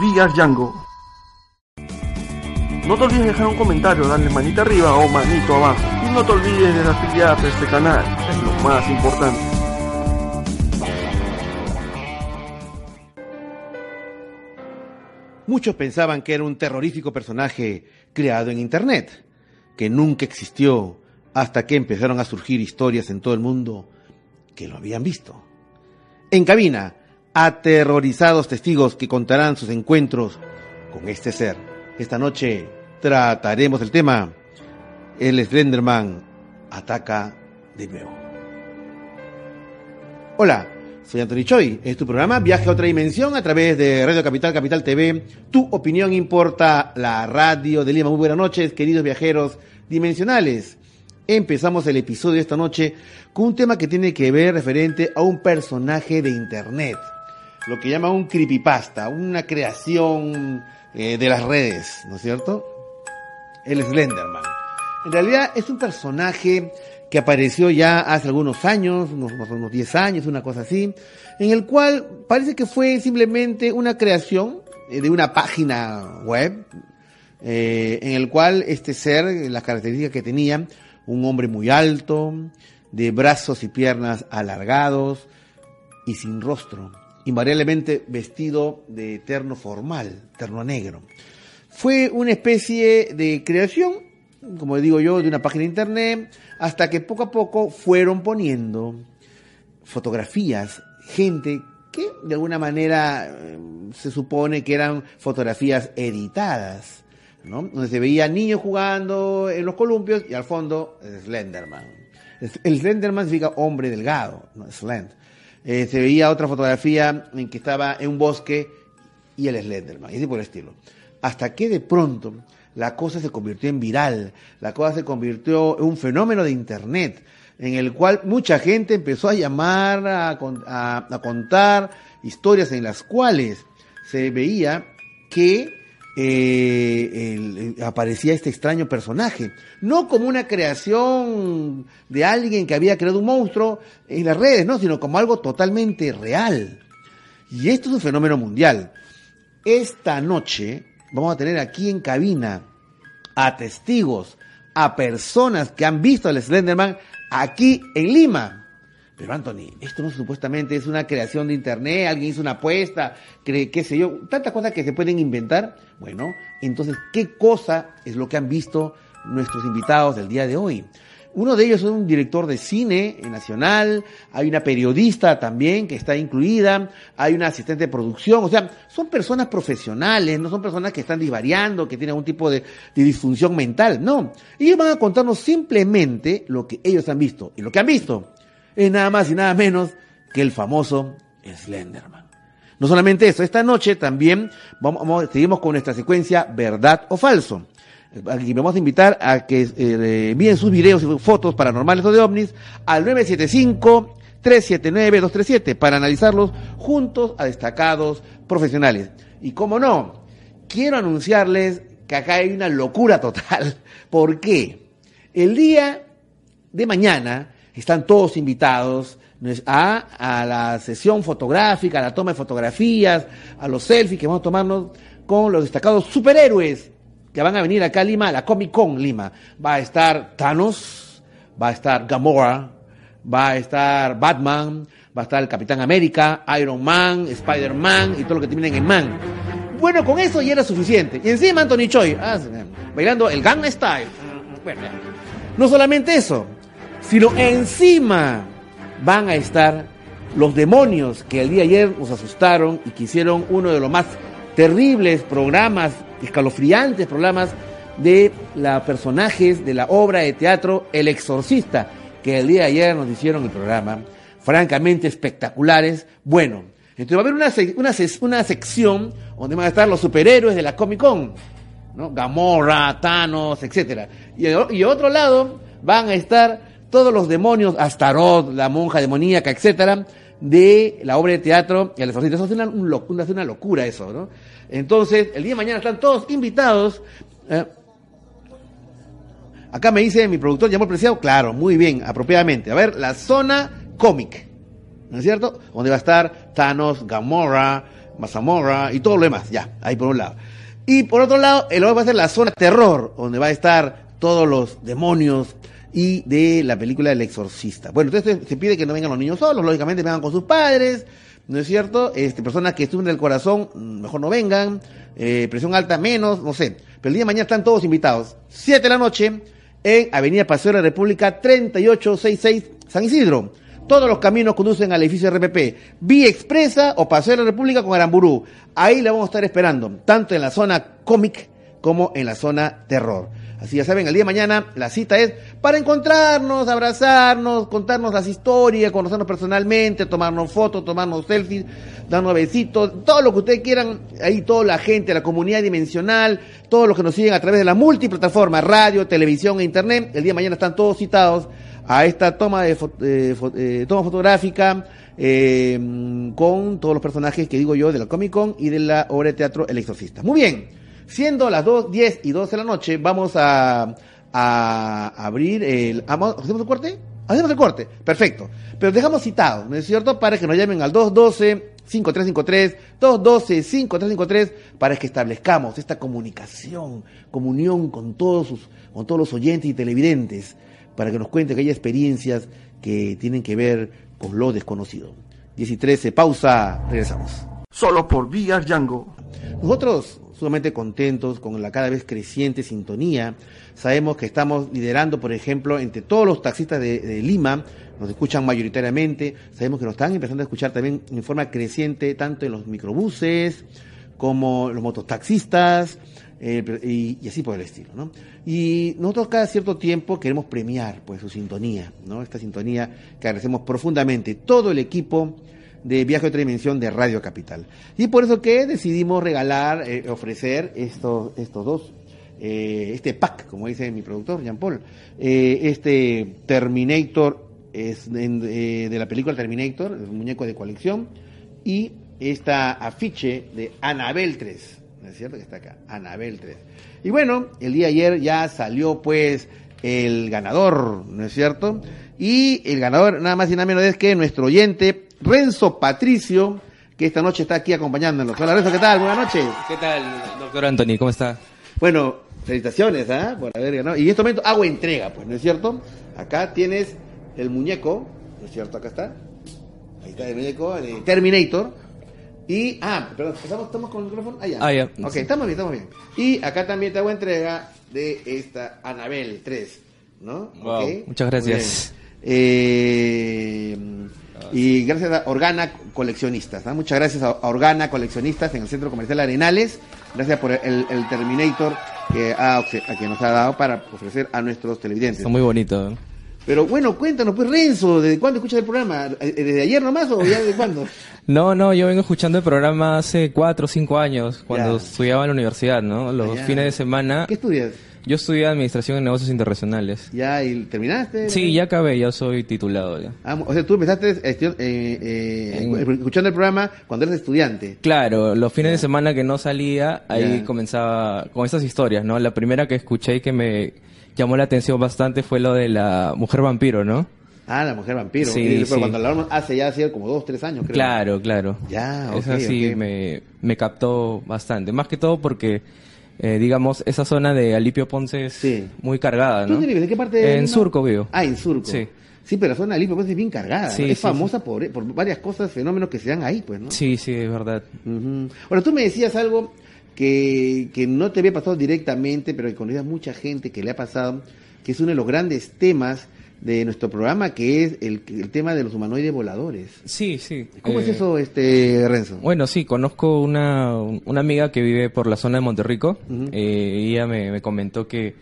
vía Django. No te olvides dejar un comentario, darle manita arriba o manito abajo. Y no te olvides de afiliarte a este canal, es lo más importante. Muchos pensaban que era un terrorífico personaje creado en Internet, que nunca existió hasta que empezaron a surgir historias en todo el mundo que lo habían visto. En cabina, aterrorizados testigos que contarán sus encuentros con este ser. Esta noche trataremos el tema El Slenderman ataca de nuevo. Hola, soy Anthony Choi. Es tu programa Viaje a otra dimensión a través de Radio Capital, Capital TV. Tu opinión importa, la radio de Lima. Muy buenas noches, queridos viajeros dimensionales. Empezamos el episodio de esta noche con un tema que tiene que ver referente a un personaje de Internet lo que llama un creepypasta, una creación eh, de las redes, ¿no es cierto? El Slenderman. En realidad es un personaje que apareció ya hace algunos años, unos, unos 10 años, una cosa así, en el cual parece que fue simplemente una creación eh, de una página web, eh, en el cual este ser, las características que tenía, un hombre muy alto, de brazos y piernas alargados y sin rostro invariablemente vestido de terno formal, terno negro. Fue una especie de creación, como digo yo, de una página de internet, hasta que poco a poco fueron poniendo fotografías, gente que de alguna manera eh, se supone que eran fotografías editadas, ¿no? donde se veía niños jugando en los columpios y al fondo Slenderman. El Slenderman significa hombre delgado, ¿no? Slend. Eh, se veía otra fotografía en que estaba en un bosque y el Slenderman, y así por el estilo. Hasta que de pronto la cosa se convirtió en viral, la cosa se convirtió en un fenómeno de Internet, en el cual mucha gente empezó a llamar, a, a contar historias en las cuales se veía que eh, aparecía este extraño personaje. No como una creación de alguien que había creado un monstruo en las redes, no, sino como algo totalmente real. Y esto es un fenómeno mundial. Esta noche vamos a tener aquí en cabina a testigos, a personas que han visto al Slenderman aquí en Lima. Pero Anthony, esto no supuestamente es una creación de internet, alguien hizo una apuesta, cree, qué sé yo, tantas cosas que se pueden inventar. Bueno, entonces, ¿qué cosa es lo que han visto nuestros invitados del día de hoy? Uno de ellos es un director de cine nacional, hay una periodista también que está incluida, hay una asistente de producción, o sea, son personas profesionales, no son personas que están divariando, que tienen algún tipo de, de disfunción mental, no. Ellos van a contarnos simplemente lo que ellos han visto. Y lo que han visto es nada más y nada menos que el famoso Slenderman. No solamente eso, esta noche también vamos, seguimos con nuestra secuencia verdad o falso. Aquí vamos a invitar a que eh, envíen sus videos y fotos paranormales o de ovnis al 975-379-237 para analizarlos juntos a destacados profesionales. Y como no, quiero anunciarles que acá hay una locura total. ¿Por qué? El día de mañana están todos invitados a, la sesión fotográfica, a la toma de fotografías, a los selfies que vamos a tomarnos con los destacados superhéroes que van a venir acá a Lima, a la Comic Con Lima. Va a estar Thanos, va a estar Gamora, va a estar Batman, va a estar el Capitán América, Iron Man, Spider-Man y todo lo que terminen en Man. Bueno, con eso ya era suficiente. Y encima Anthony Choi, ah, bailando el Gangnam Style. No solamente eso, sino encima van a estar los demonios que el día de ayer nos asustaron y que hicieron uno de los más terribles programas, escalofriantes programas de los personajes de la obra de teatro El Exorcista, que el día de ayer nos hicieron el programa, francamente espectaculares. Bueno, entonces va a haber una, una, sección donde van a estar los superhéroes de la Comic Con, ¿no? Gamora, Thanos, etc. Y, y otro lado van a estar todos los demonios, Astaroth, la monja demoníaca, etcétera, de la obra de teatro y el exorcista. Eso es una, locura eso, ¿no? Entonces, el día de mañana están todos invitados. ¿eh? acá me dice mi productor, llamó Preciado, claro, muy bien, apropiadamente. A ver, la zona cómic, ¿no es cierto? Donde va a estar Thanos, Gamora, Mazamorra y todo lo demás, ya, ahí por un lado. Y por otro lado, el lugar va a ser la zona terror, donde va a estar todos los demonios y de la película El Exorcista. Bueno, entonces se pide que no vengan los niños solos, lógicamente vengan con sus padres, ¿no es cierto? Este, personas que sufren del corazón, mm, mejor no vengan, eh, presión alta menos, no sé. Pero el día de mañana están todos invitados. 7 de la noche en Avenida Paseo de la República 3866 San Isidro. Todos los caminos conducen al edificio RPP, Vía Expresa o Paseo de la República con Aramburú. Ahí la vamos a estar esperando, tanto en la zona cómic como en la zona terror. Así ya saben, el día de mañana la cita es para encontrarnos, abrazarnos, contarnos las historias, conocernos personalmente, tomarnos fotos, tomarnos selfies, darnos besitos, todo lo que ustedes quieran, ahí toda la gente, la comunidad dimensional, todos los que nos siguen a través de la multiplataforma, radio, televisión e internet, el día de mañana están todos citados a esta toma de eh, eh, toma fotográfica eh, con todos los personajes que digo yo de la Comic Con y de la obra de teatro El Exorcista. Muy bien. Siendo las 2, 10 y 12 de la noche, vamos a, a abrir el... ¿Hacemos el corte? Hacemos el corte, perfecto. Pero dejamos citado, ¿no es cierto? Para que nos llamen al 212 5353 212 5353 para que establezcamos esta comunicación, comunión con todos sus, con todos los oyentes y televidentes, para que nos cuenten aquellas experiencias que tienen que ver con lo desconocido. 10 y 13, pausa, regresamos. Solo por Vía Django. Nosotros sumamente contentos con la cada vez creciente sintonía. Sabemos que estamos liderando, por ejemplo, entre todos los taxistas de, Lima, nos escuchan mayoritariamente, sabemos que nos están empezando a escuchar también en forma creciente, tanto en los microbuses como los mototaxistas, eh, y, así por el estilo. Y nosotros cada cierto tiempo queremos premiar, pues, su sintonía, ¿no? Esta sintonía que agradecemos profundamente. Todo el equipo de Viaje a otra dimensión de Radio Capital. Y por eso que decidimos regalar, eh, ofrecer estos, estos dos, eh, este pack, como dice mi productor, Jean Paul, eh, este Terminator es de la película Terminator, el muñeco de colección, y esta afiche de Anabel 3, ¿no es cierto? Que está acá, Anabel 3. Y bueno, el día de ayer ya salió pues el ganador, ¿no es cierto? Y el ganador nada más y nada menos es que nuestro oyente Renzo Patricio, que esta noche está aquí acompañándonos. Hola Renzo, ¿qué tal? Buenas noches. ¿Qué tal, doctor Anthony? ¿Cómo está? Bueno, felicitaciones, ¿ah? Por haber ganado. Y en este momento hago entrega, pues, ¿no es cierto? Acá tienes el muñeco, ¿no es cierto? Acá está. Ahí está el muñeco de Terminator. Y, ah, perdón, ¿estamos con el micrófono? Ah, ya. Ah, ya. Ok, estamos bien, estamos bien. Y acá también te hago entrega de esta Anabel 3, ¿no? Wow, Muchas gracias. Eh, y gracias a Organa Coleccionistas. Muchas gracias a Organa Coleccionistas en el Centro Comercial Arenales. Gracias por el, Terminator que, a que nos ha dado para ofrecer a nuestros televidentes. Está muy bonito. Pero bueno, cuéntanos, pues Renzo, ¿desde cuándo escuchas el programa? Eh, ¿Desde ayer nomás o ya de cuándo? no, no, yo vengo escuchando el programa hace cuatro o cinco años, cuando estudiaba en la universidad, ¿no? Los fines de semana. ¿Qué estudias? Yo estudié Administración en Negocios Internacionales. ¿Ya y terminaste? Sí, ya acabé, ya soy titulado. Ya. Ah, o sea, tú empezaste eh, eh, escuchando el programa cuando eres estudiante. Claro, los fines de semana que no salía, ahí comenzaba con esas historias, ¿no? La primera que escuché y que me llamó la atención bastante fue lo de la mujer vampiro, ¿no? Ah, la mujer vampiro. Sí, sí. cuando la hace ya hace como dos, tres años, creo. Claro, claro. Ya, ok. Esa sí me, me captó bastante. Más que todo porque eh, digamos, esa zona de Alipio Ponce es muy cargada, ¿no? ¿De qué parte? En Surco vivo. Ah, en Surco. Sí. Sí, pero la zona de Alipio Ponce es bien cargada. es famosa por, por, varias cosas, fenómenos que se dan ahí, pues, ¿no? Sí, sí, es verdad. Ahora, tú me decías algo que, que no te había pasado directamente, pero que conocías mucha gente que le ha pasado, que es uno de los grandes temas de nuestro programa, que es el, el, tema de los humanoides voladores. Sí, sí. ¿Cómo es eh, eso, este Renzo? Bueno, sí, conozco una, una amiga que vive por la zona de Monterrico. eh, ella me, me, comentó que,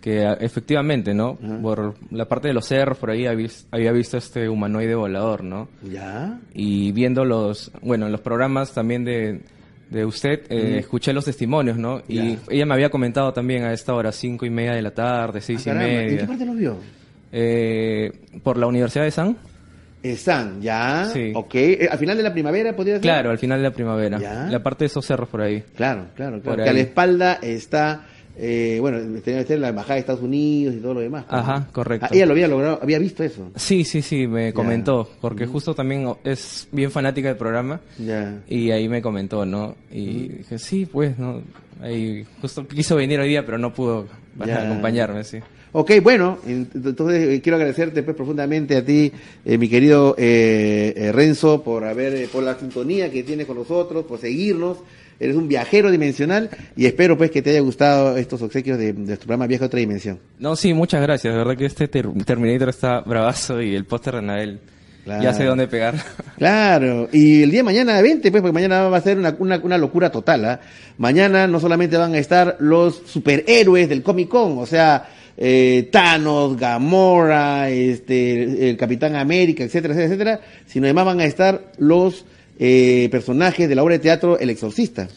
que efectivamente, ¿no? Por la parte de los cerros, por ahí había visto este humanoide volador, ¿no? Ya. Y viendo los, bueno, los programas también de de usted, eh, escuché los testimonios, ¿no? Y ella me había comentado también a esta hora, cinco y media de la tarde, seis ah, y media. ¿En qué parte los vio? Eh, por la Universidad de San. San, ya. Sí. Ok. Eh, ¿Al final de la primavera podría ser? Claro, al final de la primavera. La parte de esos cerros por ahí. Claro, claro, claro. Que a la espalda está eh, bueno, tenía que en la embajada de Estados Unidos y todo lo demás. pues, Ajá, correcto. Ah, ella lo había logrado, había visto eso. Sí, sí, sí, me comentó, porque justo también es bien fanática del programa Ya. y ahí me comentó, ¿no? Y dije, sí, pues, ¿no? Ahí justo quiso venir hoy día, pero no pudo acompañarme, sí. Ok, bueno, en- entonces eh, quiero agradecerte pues profundamente a ti, eh, mi querido eh, eh, Renzo, por haber, por la sintonía que tienes con nosotros, por seguirnos. Eres un viajero dimensional y espero pues que te haya gustado estos obsequios de, de tu programa Viaje a otra dimensión. No, sí, muchas gracias. De verdad que este ter- Terminator está bravazo y el póster de Anabel Claro. ya sé dónde pegar. Claro, y el día de mañana 20, pues, porque mañana va a ser una, una, una locura total. ¿ah? Mañana no solamente van a estar los superhéroes del Comic Con, o sea, eh, Thanos, Gamora, este, el Capitán América, etcétera, etcétera, etcétera, sino además van a estar los eh, personajes de la obra de teatro El Exorcista,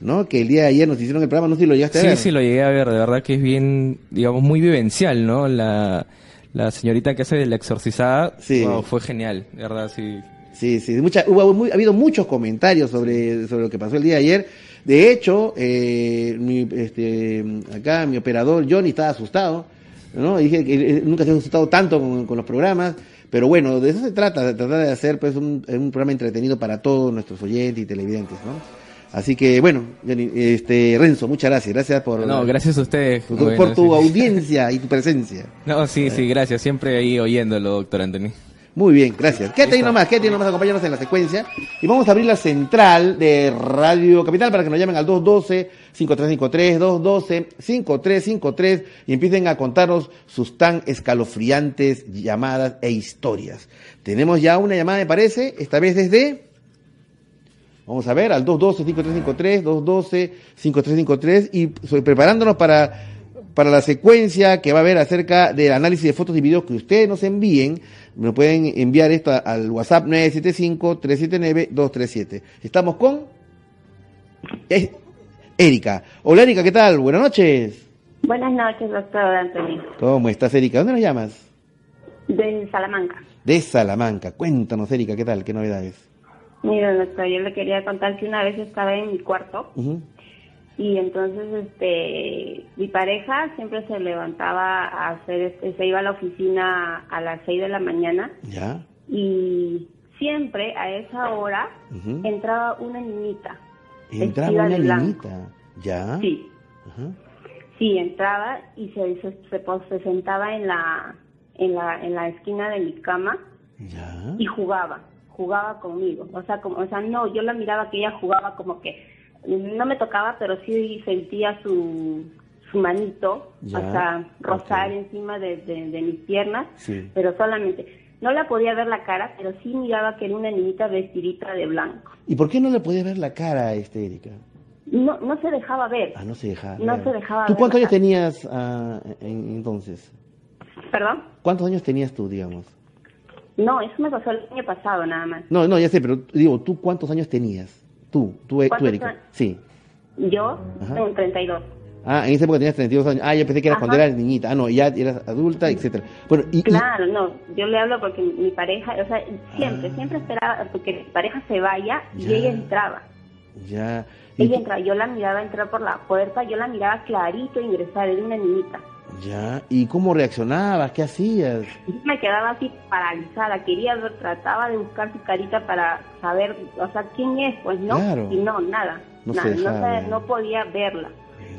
¿no? Que el día de ayer nos hicieron el programa, no sé si lo llegaste a Sí, ver. sí, lo llegué a ver. De verdad que es bien, digamos, muy vivencial, ¿no? La, la señorita que hace de la exorcizada Sí. wow, fue genial, de verdad, sí. Sí, sí, mucha, hubo muy- ha habido muchos comentarios sobre, sobre lo que pasó el día de ayer. De hecho, eh, mi, este, acá mi operador Johnny estaba asustado, ¿no? Dije que él nunca se ha asustado tanto con, con los programas, pero bueno, de eso se trata, de tratar de hacer pues un, un programa entretenido para todos nuestros oyentes y televidentes, ¿no? Así que bueno, este, Renzo, muchas gracias, gracias por, No, gracias a ustedes. por, Bueno, por tu sí. audiencia y tu presencia. No, sí, sí, gracias. Siempre ahí oyéndolo, doctor Anthony. Muy bien, gracias. Quédate ahí nomás, quédate ahí nomás, acompáñanos en la secuencia. Y vamos a abrir la central de Radio Capital para que nos llamen al 212-5353, 212-5353 y empiecen a contarnos sus tan escalofriantes llamadas e historias. Tenemos ya una llamada, me parece, esta vez desde... Vamos a ver, al 212-5353, 212-5353 y preparándonos para, para la secuencia que va a haber acerca del análisis de fotos y videos que ustedes nos envíen. Me pueden enviar esto al WhatsApp 975-379-237. Estamos con Erika. Hola Erika, ¿qué tal? Buenas noches. Buenas noches, doctor Anthony. ¿Cómo estás Erika? ¿Dónde nos llamas? De Salamanca. De Salamanca. Cuéntanos Erika, ¿qué tal? ¿Qué novedades? Mire, doctor, yo le quería contar que una vez estaba en mi cuarto Ujú. Y entonces este mi pareja siempre se levantaba a hacer, este, se iba a la oficina a las 6 de la mañana ¿Ya? y siempre a esa hora entraba una niñita. Entraba una niñita. ¿Ya? Sí, sí, entraba y se, se, se, pues, se sentaba en la, en, la, en la esquina de mi cama ¿Ya? y jugaba, jugaba conmigo. O sea, como, o sea, no, yo la miraba que ella jugaba como que no me tocaba, pero sí sentía su, su manito, Ya, o sea, rozar encima de, de, de mis piernas, Sí. pero solamente. No la podía ver la cara, pero sí miraba que era una niñita vestidita de blanco. ¿Y por qué no le podías ver la cara a este Erika? No, no se dejaba ver. Ah, no se dejaba. No ver. se dejaba ¿Tú ver cuántos años tenías ah, en- entonces? ¿Perdón? ¿Cuántos años tenías tú, digamos? No, eso me pasó el año pasado nada más. No, no, ya sé, pero digo, ¿tú cuántos años tenías? Tú, tú, eh, tú ¿Cuántos Erika. años? Sí. Yo Ajá. tengo 32. Ah, en esa época tenías 32 años. Ah, yo pensé que eras Ajá. cuando eras niñita. Ah, no, ya eras adulta, etcétera. Bueno, y, y- Claro, no, yo le hablo porque mi pareja, o sea, siempre, Ah. siempre esperaba porque mi pareja se vaya y ella entraba. ya. y Ella entraba, yo la miraba entrar por la puerta, yo la miraba clarito ingresar, era una niñita. Ya. ¿Y cómo reaccionabas? ¿Qué hacías? Me quedaba así paralizada, quería ver, trataba de buscar su carita para saber, o sea, quién es, pues no, Claro. y no, nada, No nada, no, ver. no podía verla.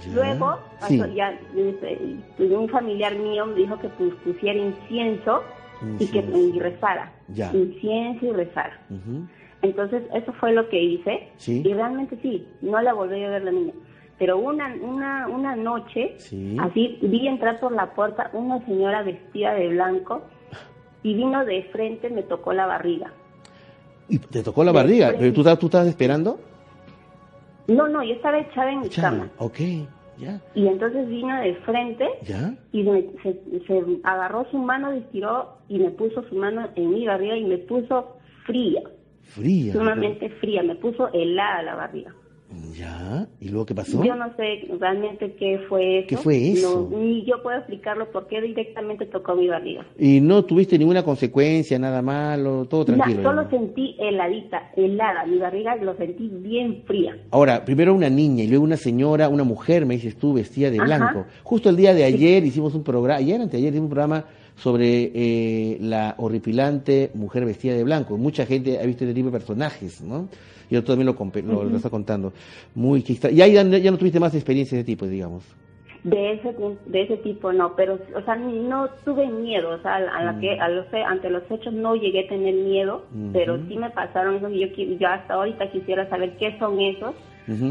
Ya. Luego, Sí. pasó ya, este, pues, un familiar mío me dijo que pusiera incienso y que y rezara. Ya. Incienso y rezara. Entonces, eso fue lo que hice. Sí. Y realmente sí, no la volví a ver la niña. Pero una, una, una noche, Sí. así vi entrar por la puerta una señora vestida de blanco y vino de frente, me tocó la barriga. Y te tocó la De barriga, frente. pero tú, estabas- tú estabas esperando. No, no, yo estaba echada en mi cama. ok, ya, Y entonces vino de frente ya. y me- se, se agarró su mano, estiró y me puso su mano en mi barriga y me puso fría, Fría. sumamente fría, me puso helada la barriga. Ya, ¿y luego qué pasó? Yo no sé realmente qué fue eso. ¿Qué fue eso? No, ni yo puedo explicarlo porque directamente tocó mi barriga. ¿Y no tuviste ninguna consecuencia, nada malo, todo tranquilo? Ya, solo sentí heladita, helada, mi barriga lo sentí bien fría. Ahora, primero una niña y luego una señora, una mujer, me dices tú, vestida de Ajá. blanco. Justo el día de ayer hicimos un programa, ayer, anteayer hicimos un programa sobre eh, la horripilante mujer vestida de blanco. Mucha gente ha visto este tipo de personajes, ¿no? Yo también lo, lo, lo está contando. Muy Y ahí ya, ya no tuviste más experiencia de ese tipo, digamos. De ese de ese tipo no, pero o sea, no tuve miedo, o sea, a la que a los, ante los hechos no llegué a tener miedo, pero sí me pasaron eso y yo yo hasta ahorita quisiera saber qué son esos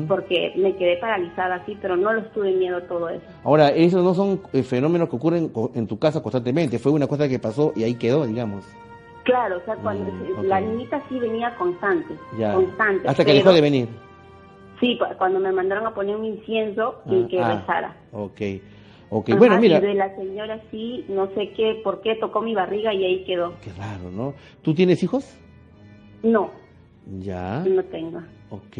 Porque me quedé paralizada así, pero no los tuve miedo todo eso. Ahora, esos no son eh, fenómenos que ocurren en tu casa constantemente. Fue una cosa que pasó y ahí quedó, digamos. Claro, o sea, cuando Mm, la niñita sí venía constante, Ya. constante. Hasta que pero- dejó de venir. Sí, cu- cuando me mandaron a poner un incienso y Ah, que ah, rezara. Ok. Ok, Ajá, bueno, mira. Y de la señora sí, no sé qué, por qué tocó mi barriga y ahí quedó. Qué raro, ¿no? ¿Tú tienes hijos? No, Ya. no tengo. Ok,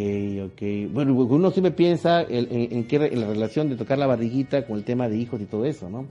ok. Bueno, uno siempre piensa en, en, en qué en la relación de tocar la barriguita con el tema de hijos y todo eso, ¿no?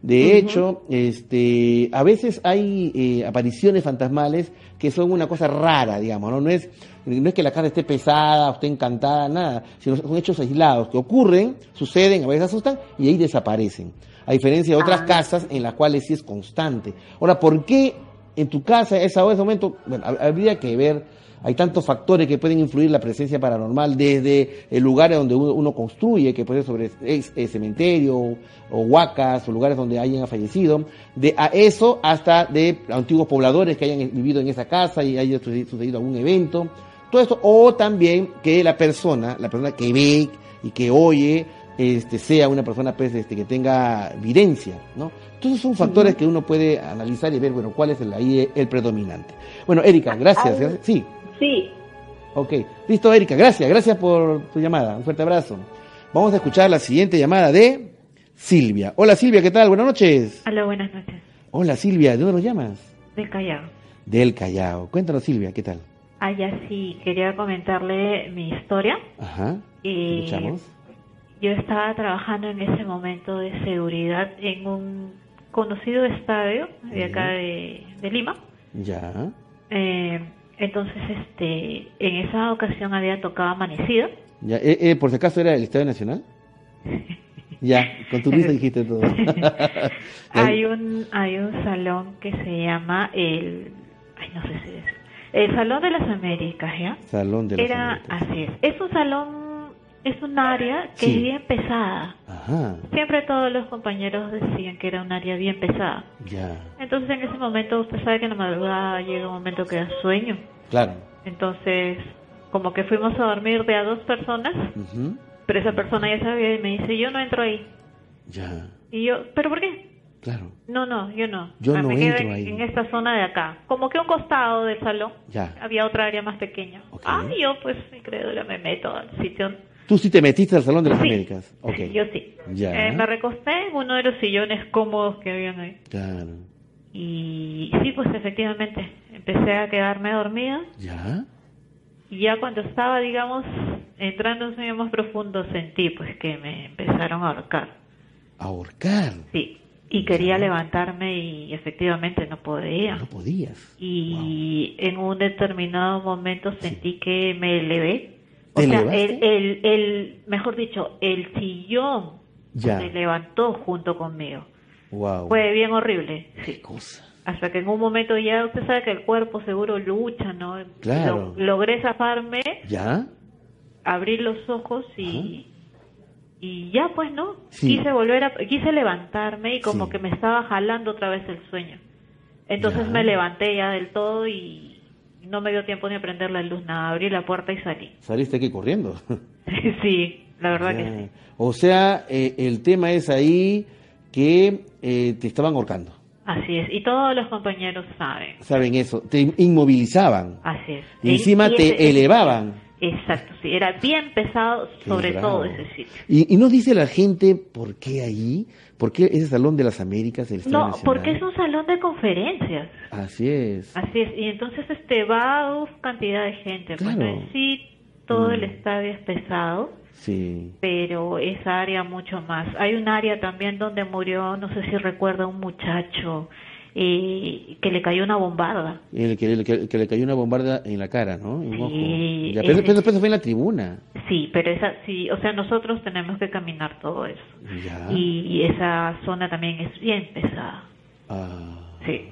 De hecho, este, a veces hay eh, apariciones fantasmales que son una cosa rara, digamos, ¿no? No es, no es que la casa esté pesada, esté encantada, nada, sino son hechos aislados que ocurren, suceden, a veces asustan y ahí desaparecen. A diferencia de otras Ah. casas en las cuales sí es constante. Ahora, ¿por qué en tu casa, a esa hora, ese momento, bueno, hab- habría que ver hay tantos factores que pueden influir la presencia paranormal, desde el lugar donde uno, uno construye, que puede ser sobre ex- eh, cementerio o, o huacas o lugares donde alguien ha fallecido, de a eso hasta de antiguos pobladores que hayan vivido en esa casa y haya sucedido, algún evento. Todo esto, o también que la persona, la persona que ve y que oye, este, sea una persona pues, este, que tenga evidencia, ¿no? Entonces son factores que uno puede analizar y ver, bueno, cuál es el, ahí el predominante. Bueno, Erika, gracias. Ay. gracias. Sí. Sí, Ok, listo Erika, gracias, gracias por tu llamada, un fuerte abrazo. Vamos a escuchar la siguiente llamada de Silvia. Hola Silvia, ¿qué tal? Buenas noches. Hola, buenas noches. Hola Silvia, ¿de dónde nos llamas? Del Callao. Del Callao. Cuéntanos Silvia, ¿qué tal? Allá sí, quería comentarle mi historia. Ajá. Y Escuchamos. yo estaba trabajando en ese momento de seguridad en un conocido estadio de acá de, de Lima. Ya. Eh, entonces, este, en esa ocasión había tocado amanecido. ya. Eh, eh, por si acaso era el Estadio Nacional. ya, con tu risa dijiste todo. Hay un, hay un salón que se llama el, ay, no sé si es, el Salón de las Américas, ¿ya? Salón de las Era Américas. así es. Es un salón, es un área que Sí. es bien pesada. Ajá, Siempre todos los compañeros decían que era un área bien pesada. ya. Entonces en ese momento usted sabe que en la madrugada llega un momento que da sueño. Claro. Entonces como que fuimos a dormir de a dos personas, Ujú. pero esa persona ya sabía y me dice yo no entro ahí. Ya, Y yo, ¿pero por qué? claro. No, no, yo no. Yo Ah, no me quedo entro en, ahí. en esta zona de acá. Como que un costado del salón. Ya. Había otra área más pequeña. Ok. Ah, y yo pues incrédula me meto al sitio Tú sí te metiste al Salón de las Sí. Américas. Ok. Sí, yo sí. Ya. Eh, me recosté en uno de los sillones cómodos que habían ahí. Claro. Y sí, pues efectivamente, empecé a quedarme dormida. Ya. Y ya cuando estaba, digamos, entrando en un sueño más profundo, sentí pues que me empezaron a ahorcar. Ahorcar. Sí. Y quería levantarme y efectivamente no podía. No podías. Y en un determinado momento sentí que me elevé. O ¿Te sea, el, el, el, mejor dicho, el sillón Ya. se levantó junto conmigo. Wow. Fue bien horrible, Qué sí. cosa. Hasta que en un momento ya usted sabe que el cuerpo seguro lucha, ¿no? Claro. Lo- logré zafarme, ¿Ya? abrir los ojos y y ya pues no. Sí. Quise volver a quise levantarme y como Sí. que me estaba jalando otra vez el sueño. Entonces Ya. me levanté ya del todo y no me dio tiempo ni a prender la luz, nada, abrí la puerta y salí. Saliste aquí corriendo. sí, la verdad que sí. O sea, eh, el tema es ahí que eh, te estaban ahorcando. Así es, y todos los compañeros saben. Saben eso. Te inmovilizaban. Así es. Y encima te ese- elevaban. Exacto, sí, era bien pesado, sobre todo ese sitio. Y, y no dice la gente por qué ahí, por qué ese Salón de las Américas, el Estadio No, Nacional? porque es un salón de conferencias. Así es. Así es, y entonces este va uf, cantidad de gente. pues, Claro. ¿no? sí, todo el estadio es pesado. Sí. Pero esa área mucho más. Hay un área también donde murió, no sé si recuerda, un muchacho eh, que le cayó una bombarda. El que, el que- que le cayó una bombarda en la cara, ¿no? En Sí. Ya, pero, ese- pero después fue en la tribuna. Sí, pero esa sí, o sea, nosotros tenemos que caminar todo eso. Ya. Y esa zona también es bien pesada. Ah. Sí.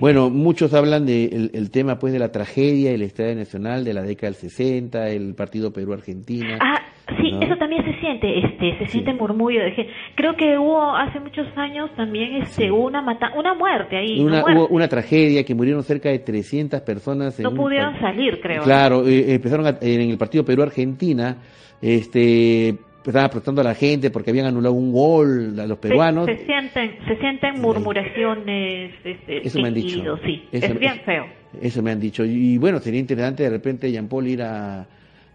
Bueno, muchos hablan del el tema pues de la tragedia del Estadio Nacional de la década del 60, el partido Perú-Argentina. Ah, sí, ¿no? eso también se siente, este, se siente murmullo de gente. Creo que hubo hace muchos años también, este, hubo una mata una muerte ahí, una, una muerte. hubo una tragedia que murieron cerca de 300 personas. en no pudieron salir, creo. Claro, eh, empezaron a- en el partido Perú-Argentina, este, estaban protestando a la gente porque habían anulado un gol a los Se- peruanos. Se, sienten, se sienten murmuraciones, este, Eso me han dicho. sí. Eso- es bien feo. Eso me han dicho. Y bueno, sería interesante de repente, Jean Paul, ir a,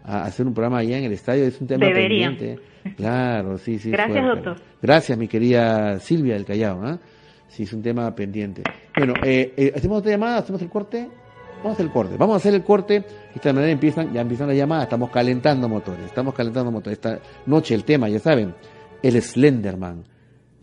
a hacer un programa allá en el estadio. Es un tema pendiente. Claro, sí, sí. Gracias, doctor. Gracias, mi querida Silvia del Callao. ¿ah? Sí, es un tema pendiente. Bueno, eh, eh, ¿hacemos otra llamada? ¿Hacemos el corte? Vamos a hacer el corte. Vamos a hacer el corte. De esta manera empiezan, ya empiezan las llamadas. Estamos calentando motores. Estamos calentando motores. Esta noche el tema, ya saben, el Slenderman.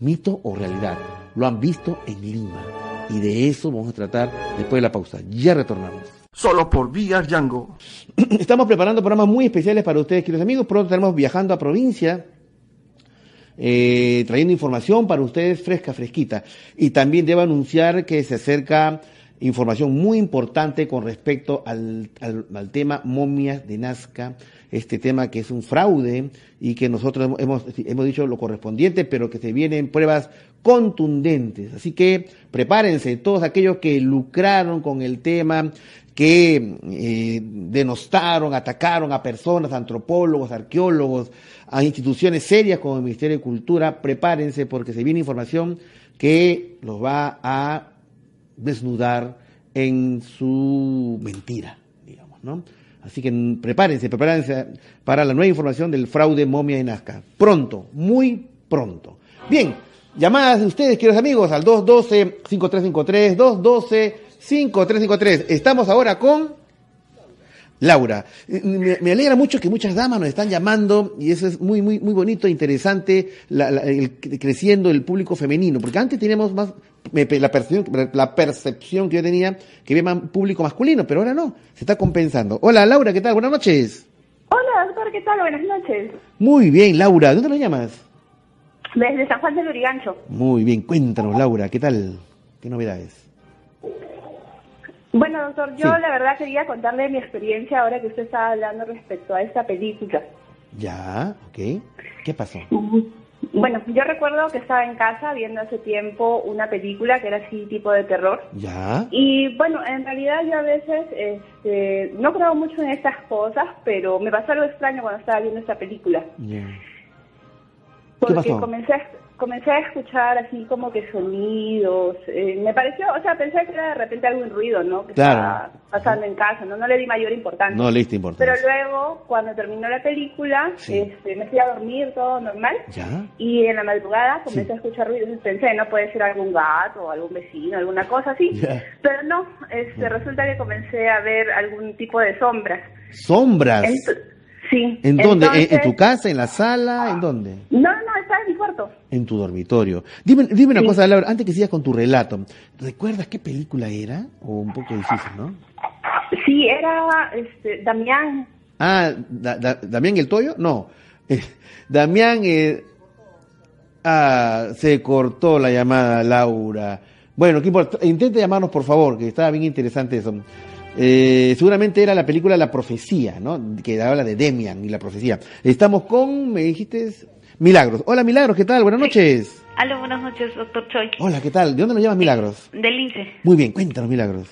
¿Mito o realidad? Lo han visto en Lima. Y de eso vamos a tratar después de la pausa. Ya retornamos. Solo por Vía Django. Estamos preparando programas muy especiales para ustedes, queridos amigos. Pronto estaremos viajando a provincia, eh, trayendo información para ustedes fresca, fresquita. Y también debo anunciar que se acerca información muy importante con respecto al, al- tema momias de Nazca, este tema que es un fraude y que nosotros hemos, hemos dicho lo correspondiente, pero que se vienen pruebas contundentes. Así que prepárense todos aquellos que lucraron con el tema, que eh, denostaron, atacaron a personas, antropólogos, arqueólogos, a instituciones serias como el Ministerio de Cultura, prepárense porque se viene información que los va a desnudar en su mentira, digamos, ¿no? Así que prepárense, prepárense para la nueva información del fraude momia de Nazca. Pronto, muy pronto. Bien, llamadas de ustedes, queridos amigos, al 212-5353, 212-5353. Estamos ahora con Laura. Eh, Me, me alegra mucho que muchas damas nos están llamando y eso es muy, muy, muy bonito, interesante, la- la- el- creciendo el público femenino, porque antes teníamos más la percepción, la percepción que yo tenía que había más público masculino, pero ahora no, se está compensando. Hola Laura, ¿qué tal? Buenas noches. Hola, doctor, ¿qué tal? Buenas noches. Muy bien, Laura, ¿de dónde nos llamas? Desde San Juan del Urigancho. Muy bien, cuéntanos Laura, ¿qué tal? ¿Qué novedades? Bueno, doctor, yo Sí. la verdad quería contarle mi experiencia ahora que usted estaba hablando respecto a esta película. Ya, ok. ¿Qué pasó? Bueno, yo recuerdo que estaba en casa viendo hace tiempo una película que era así tipo de terror. Ya. Y bueno, en realidad yo a veces este, no creo mucho en estas cosas, pero me pasó algo extraño cuando estaba viendo esta película. ya. Porque pasó? comencé a, comencé a escuchar así como que sonidos. eh, me pareció, o sea, pensé que era de repente algún ruido, ¿no? Que Claro. estaba pasando en casa, ¿no? No le di mayor importancia. No le diste Pero importancia. luego, cuando terminó la película, Sí. este, me fui a dormir, todo normal. Ya. Y en la madrugada comencé Sí. a escuchar ruidos. Entonces pensé, no puede ser algún gato o algún vecino, alguna cosa así. Ya. Pero no, este, resulta que comencé a ver algún tipo de sombras. Sombras. Ent- sí. ¿En dónde? ¿En- ¿En, Entonces- tu casa? ¿En la sala? ¿En dónde? No, no, estaba en mi cuarto. En tu dormitorio. Dime, dime una Sí. cosa, Laura, antes que sigas con tu relato. ¿Recuerdas qué película era? O un poco difícil, ¿no? Sí, era este, Damián. Ah, Da- Da- ¿Damián el Toyo? No. Eh, Damián, eh, ah, se cortó la llamada, Laura. Bueno, ¿qué importa? Intente llamarnos, por favor, que estaba bien interesante eso. Eh, seguramente era la película La Profecía, ¿no? Que habla de Demian y la profecía. Estamos con, me dijiste, Milagros. Hola, Milagros, ¿qué tal? Buenas noches. Aló, buenas noches, doctor Choi. Hola, ¿qué tal? ¿De dónde nos llamas, Milagros? Del INSE. Muy bien, cuéntanos, Milagros.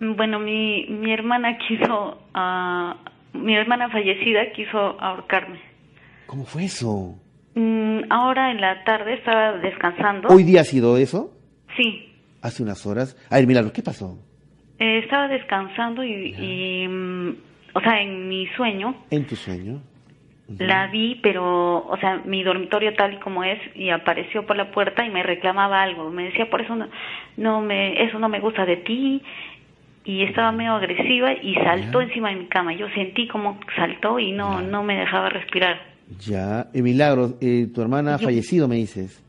Bueno, mi, mi hermana quiso, ah, mi hermana fallecida quiso ahorcarme. ¿Cómo fue eso? Mm, ahora en la tarde estaba descansando. ¿Hoy día ha sido eso? Sí, Hace unas horas. A ver, Milagros, ¿qué pasó? Eh, estaba descansando y, y, mm, o sea, en mi sueño En tu sueño. la vi, pero, o sea, mi dormitorio tal y como es y apareció por la puerta y me reclamaba algo. Me decía, por eso no, no me, eso no me gusta de ti. y estaba medio agresiva y saltó encima de mi cama. Yo sentí como saltó y no, no me dejaba respirar. Ya, eh, Milagros, eh, tu hermana ha fallecido, me dices.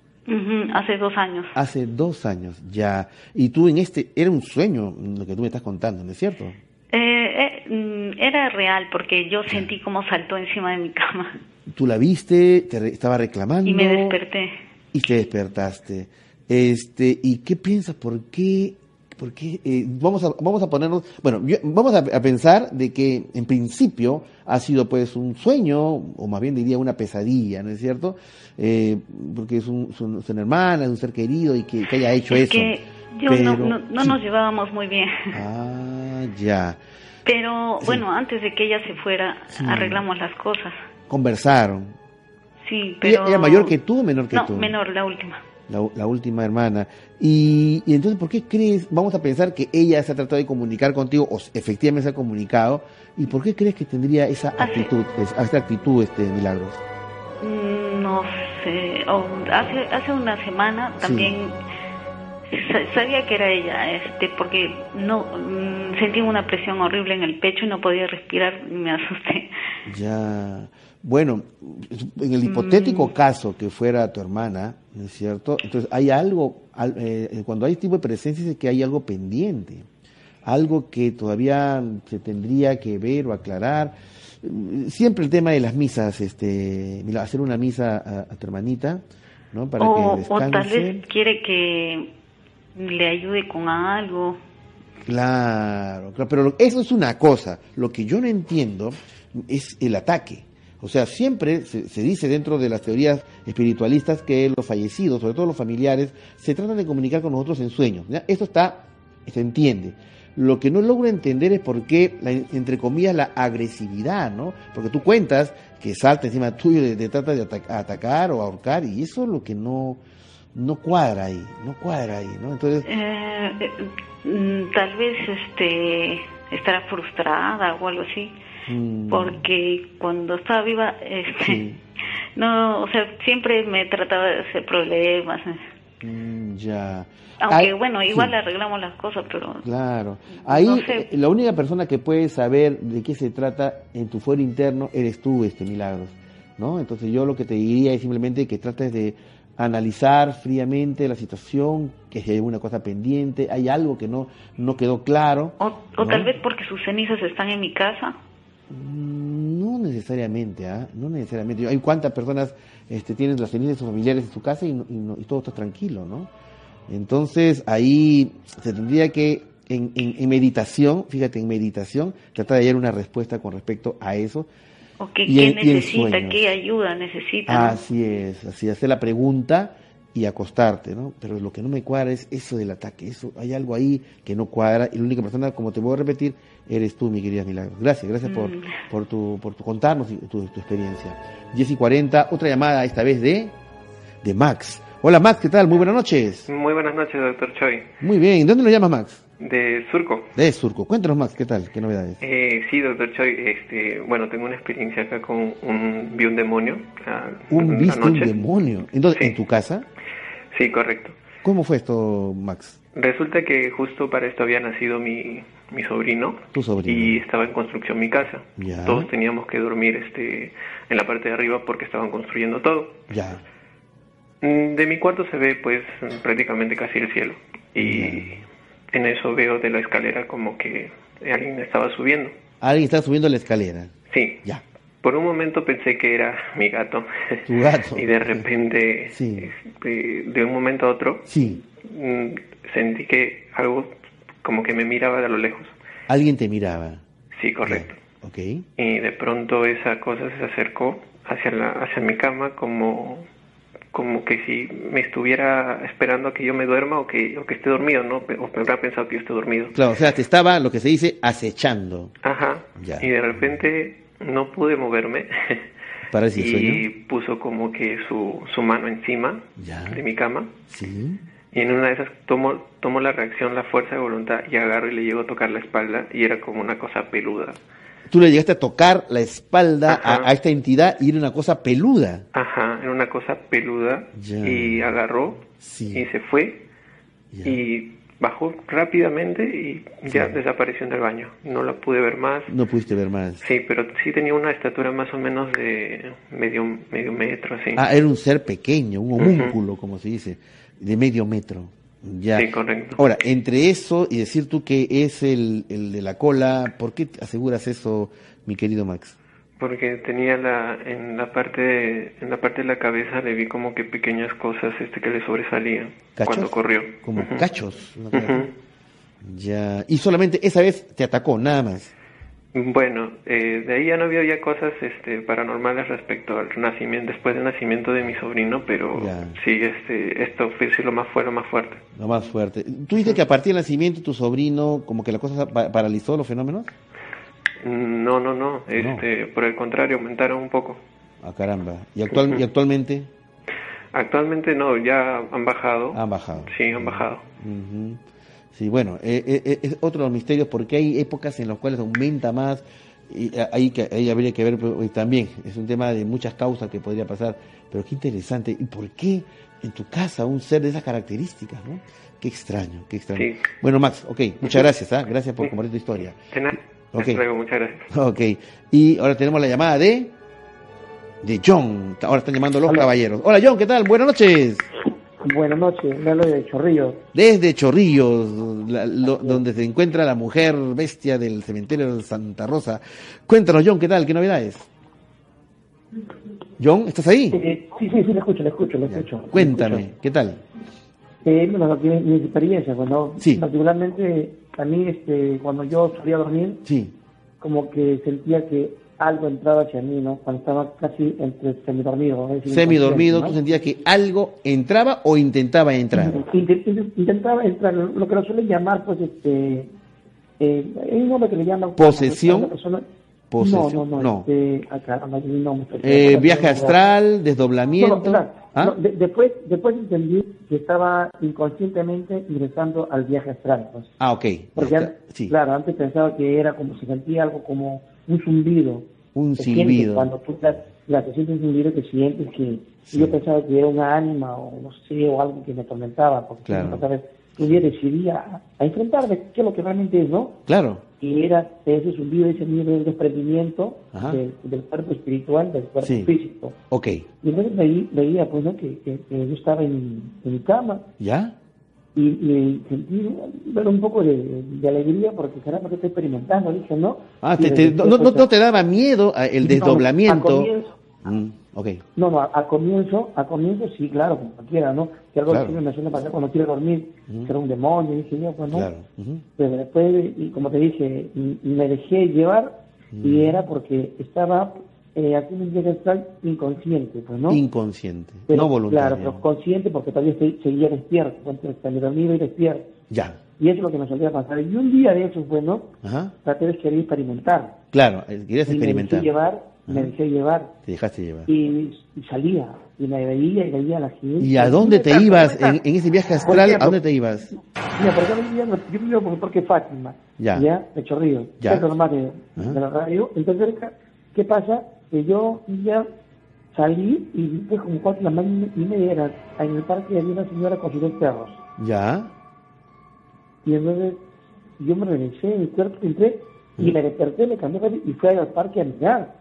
Hace dos años. Hace dos años, ya. Y tú en este, era un sueño lo que tú me estás contando, ¿no es cierto? Eh, eh, mm, era real porque yo sentí como saltó encima de mi cama Tú la viste, te re- estaba reclamando. y me desperté. Y te despertaste. Este, ¿y qué piensas? ¿Por qué? ¿Por qué? Eh, vamos a, vamos a ponernos, bueno, yo- vamos a, a pensar de que en principio ha sido pues un sueño, o más bien diría una pesadilla, ¿no es cierto? Eh, porque es un, su hermana, es un ser querido y que, que haya hecho Es eso. que yo no, Pero- no, no sí. nos llevábamos muy bien. Ah, ya. Pero bueno, antes de que ella se fuera, arreglamos las cosas. Conversaron. Sí, ¿Ella pero... ¿Era mayor que tú o menor que no, tú? menor, la última. La, la última hermana. Y, y entonces, ¿por qué crees? Vamos a pensar que ella se ha tratado de comunicar contigo, o efectivamente se ha comunicado. ¿Y por qué crees que tendría esa actitud, es- esa actitud, este Milagros? Mm, No sé, hace, hace una semana también sa- sabía que era ella, este, porque no mm, sentí una presión horrible en el pecho y no podía respirar y me asusté. Ya. Bueno, en el Mm. hipotético caso que fuera tu hermana, ¿no es cierto? Entonces, hay algo, al- eh, cuando hay este tipo de presencia, es que hay algo pendiente, algo que todavía se tendría que ver o aclarar. Mm, Siempre el tema de las misas, este, mira, hacer una misa a, a tu hermanita, ¿no? Para O, que o tal descanse. vez quiere que le ayude con algo. Claro, claro, pero eso es una cosa. Lo que yo no entiendo es el ataque. O sea, siempre se, se dice dentro de las teorías espiritualistas que los fallecidos, sobre todo los familiares, se tratan de comunicar con nosotros en sueños. Esto está, se entiende. Lo que no logro entender es por qué, la, entre comillas, la agresividad, ¿no? Porque tú cuentas que salta encima tuyo y te trata de ata- atacar o ahorcar, y eso es lo que no, no cuadra ahí, no cuadra ahí, ¿no? Entonces, Eh, eh, mm, tal vez este estará frustrada o algo así. Mm, porque cuando estaba viva este Sí. no o sea siempre me trataba de hacer problemas. Mm, ya. aunque bueno igual sí, arreglamos las cosas pero Claro. Ahí No sé. eh, la única persona que puede saber de qué se trata en tu fuero interno eres tú, este Milagros, ¿no? Entonces yo lo que te diría es simplemente que trates de analizar fríamente la situación, que si hay alguna cosa pendiente, hay algo que no no quedó claro. o, o ¿no? tal vez porque sus cenizas están en mi casa No necesariamente, ¿ah? No necesariamente. Hay cuántas personas este, tienen las cenizas de sus familiares en su casa y, no- y no- y todo está tranquilo, ¿no? Entonces ahí se tendría que, en, en- en meditación, fíjate, en meditación, tratar de hallar una respuesta con respecto a eso. o qué, Y qué en- y en necesita qué ayuda necesita. Así es, así, hacer la pregunta y acostarte, ¿no? Pero lo que no me cuadra es eso del ataque, eso, hay algo ahí que no cuadra y la única persona, como te voy a repetir, eres tú, mi querida Milagros. Gracias, gracias por, Mm. por, tu, por tu contarnos y tu, tu experiencia. Jessy 40, otra llamada esta vez de, de Max. Hola Max, ¿qué tal? Muy buenas noches. Muy buenas noches, doctor Choi. Muy bien, ¿dónde lo llamas Max? De Surco. De Surco. Cuéntanos Max, ¿qué tal? ¿Qué novedades? Eh, sí, doctor Choi, este, bueno, tengo una experiencia acá con un, vi un demonio. ah, Un viste un demonio. Entonces, Sí. ¿en tu casa? Sí, correcto. ¿Cómo fue esto, Max? Resulta que justo para esto había nacido mi, mi sobrino. Tu sobrino. Y estaba en construcción mi casa. Ya. Todos teníamos que dormir este, en la parte de arriba porque estaban construyendo todo. Ya. Mm, De mi cuarto se ve pues prácticamente casi el cielo. Y en eso veo de la escalera como que alguien estaba subiendo. Alguien está subiendo la escalera. Sí, Ya. Por un momento pensé que era mi gato. Tu gato. y de repente, Sí. este, de un momento a otro, Sí. mm, sentí que algo como que me miraba de a lo lejos. Alguien te miraba. Sí, correcto. Ya. Ok. Y de pronto esa cosa se acercó hacia la hacia mi cama como como que si me estuviera esperando a que yo me duerma o que o que esté dormido, ¿no? O me habrá pensado que yo esté dormido. Claro, o sea, te estaba lo que se dice acechando. Ajá. Ya. Y de repente no pude moverme. Y sueño. puso como que su, su mano encima Ya. de mi cama Sí. y en una de esas tomo, tomo la reacción, la fuerza de voluntad y agarro y le llego a tocar la espalda y era como una cosa peluda. Tú le llegaste a tocar la espalda a, esta entidad y era una cosa peluda. Ajá, era una cosa peluda Ya. y agarró Sí. y se fue Ya. y bajó rápidamente y ya desapareció en el baño. No la pude ver más. No pudiste ver más. Sí, pero sí tenía una estatura más o menos de medio, medio metro, así. Ah, era un ser pequeño, un homúnculo, como se dice, de medio metro. Ya. Sí, correcto. Ahora, entre eso y decir tú que es el, el de la cola, ¿por qué aseguras eso, mi querido Max? Porque tenía la en la parte de, en la parte de la cabeza le vi como que pequeñas cosas este que le sobresalían cuando corrió. Como cachos ya y solamente esa vez te atacó nada más. Bueno eh, de ahí ya no había ya cosas este paranormales respecto al nacimiento después del nacimiento de mi sobrino pero sí este esto fue sí lo más fue lo más fuerte. Lo más fuerte. Tú dices que a partir del nacimiento tu sobrino como que la cosa paralizó los fenómenos no, no, no. Este, Por el contrario, aumentaron un poco. Ah, caramba. ¿Y, actual, ¿y actualmente? Actualmente no, ya han bajado. Han bajado. Sí, han bajado. Sí, bueno, eh, eh, eh, es otro de los misterios porque hay épocas en las cuales aumenta más y ahí, que, ahí habría que ver pues, también. Es un tema de muchas causas que podría pasar. Pero qué interesante. ¿Y por qué en tu casa un ser de esas características, no? Qué extraño, qué extraño. Bueno, Max, ok, muchas gracias, ¿ah? Gracias por compartir tu historia. Okay. muchas gracias. Ok. Y ahora tenemos la llamada de de John. Ahora están llamando los caballeros. Hola John, ¿qué tal? Buenas noches. Buenas noches, me hablo de Chorrillos. Desde Chorrillos, donde se encuentra la mujer bestia del cementerio de Santa Rosa. Cuéntanos, John, ¿qué tal? ¿Qué novedades? John, ¿estás ahí? sí, sí, sí, le escucho, le escucho, le escucho. Cuéntame, ¿qué tal? Eh, bueno, mi, experiencia, cuando particularmente a mí este, cuando yo salía a dormir, sí. como que sentía que algo entraba hacia mí, ¿no? Cuando estaba casi entre semidormido. ¿no? Semidormido, ¿no? tú sentías que algo entraba o intentaba entrar. Intentaba entrar, lo que lo suelen llamar, pues, este, eh, hay un nombre que le llaman... Posesión. No, no, no. no. Este, acá, no, no eh, viaje astral, desdoblamiento. ¿Ah? después, después entendí que estaba inconscientemente ingresando al viaje astral. Pues. Ah, ok. Porque, claro, antes pensaba que era como, si sentía algo como un zumbido. Un silbido. Cuando tú la, te sientes zumbido que sientes que yo pensaba que era una ánima o no sé, o algo que me atormentaba. Porque claro. un día decidí a, a enfrentarme, qué es lo que realmente es, ¿no? Claro y era ese zumbido, ese miedo del desprendimiento del, cuerpo espiritual, del cuerpo físico. Ok. Y entonces veía, pues, ¿no? que, que, yo estaba en, mi cama. ¿Ya? Y, y sentí un poco de, alegría porque, caramba, que estoy experimentando. Dije, ¿no? Ah, te, no, no, no, te daba miedo el desdoblamiento. Mm, okay. No, no, a, comienzo, a comienzo sí, claro, como cualquiera, ¿no? Que algo claro. me suele pasar cuando quiero dormir, que era un demonio, y dije yo, pues no. Pero después, y como te dije, me dejé llevar y era porque estaba eh, haciendo un viaje inconsciente, pues, ¿no? Inconsciente, no voluntario. Claro, pero consciente porque todavía seguía despierto, entonces dormido y despierto. Ya. Y eso es lo que me solía pasar. Y un día de eso, pues, ¿no? Ajá. Traté de querer experimentar. Claro, querías experimentar. Y me llevar me dejé llevar. Te dejaste llevar. Y, salía, y me veía y veía a la gente. ¿Y a dónde te ibas en, ese viaje astral? ¿A dónde te ibas? Mira, por acá yo por el Parque Fátima, ya, ¿ya? de Chorrillo, ya. cerca nomás de, de, la radio. Entonces, ¿qué pasa? Que yo ya salí y después como cuatro de la mañana y media era, en el parque había una señora con sus dos perros. Ya. Y entonces yo me regresé, mi cuerpo entré y me desperté, me cambié y fui al parque a mirar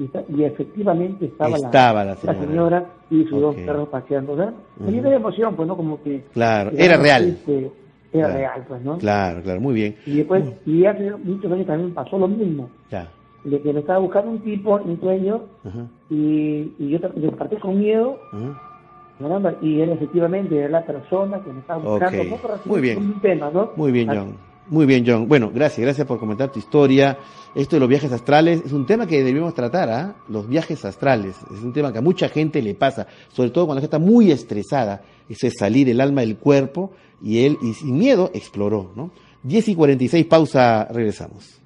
y, efectivamente estaba, la, señora. y sus dos perros paseando. ¿verdad? Uh -huh. emoción, pues, ¿no? Como que... Claro, era real. Este, era real, pues, ¿no? Claro, claro, muy bien. Y después, y hace muchos años también pasó lo mismo. Ya. De que me estaba buscando un tipo en sueño y, y, yo, yo partí con miedo. y él efectivamente era la persona que me estaba buscando. Okay. Muy bien. Un tema, ¿no? Muy bien, John. Muy bien, John. Bueno, gracias, gracias por comentar tu historia. Esto de los viajes astrales es un tema que debemos tratar, ¿ah? Los viajes astrales. Es un tema que a mucha gente le pasa, sobre todo cuando está muy estresada. Eso es salir el alma del cuerpo y él, y sin miedo, exploró, ¿no? 10 y 46, pausa, regresamos.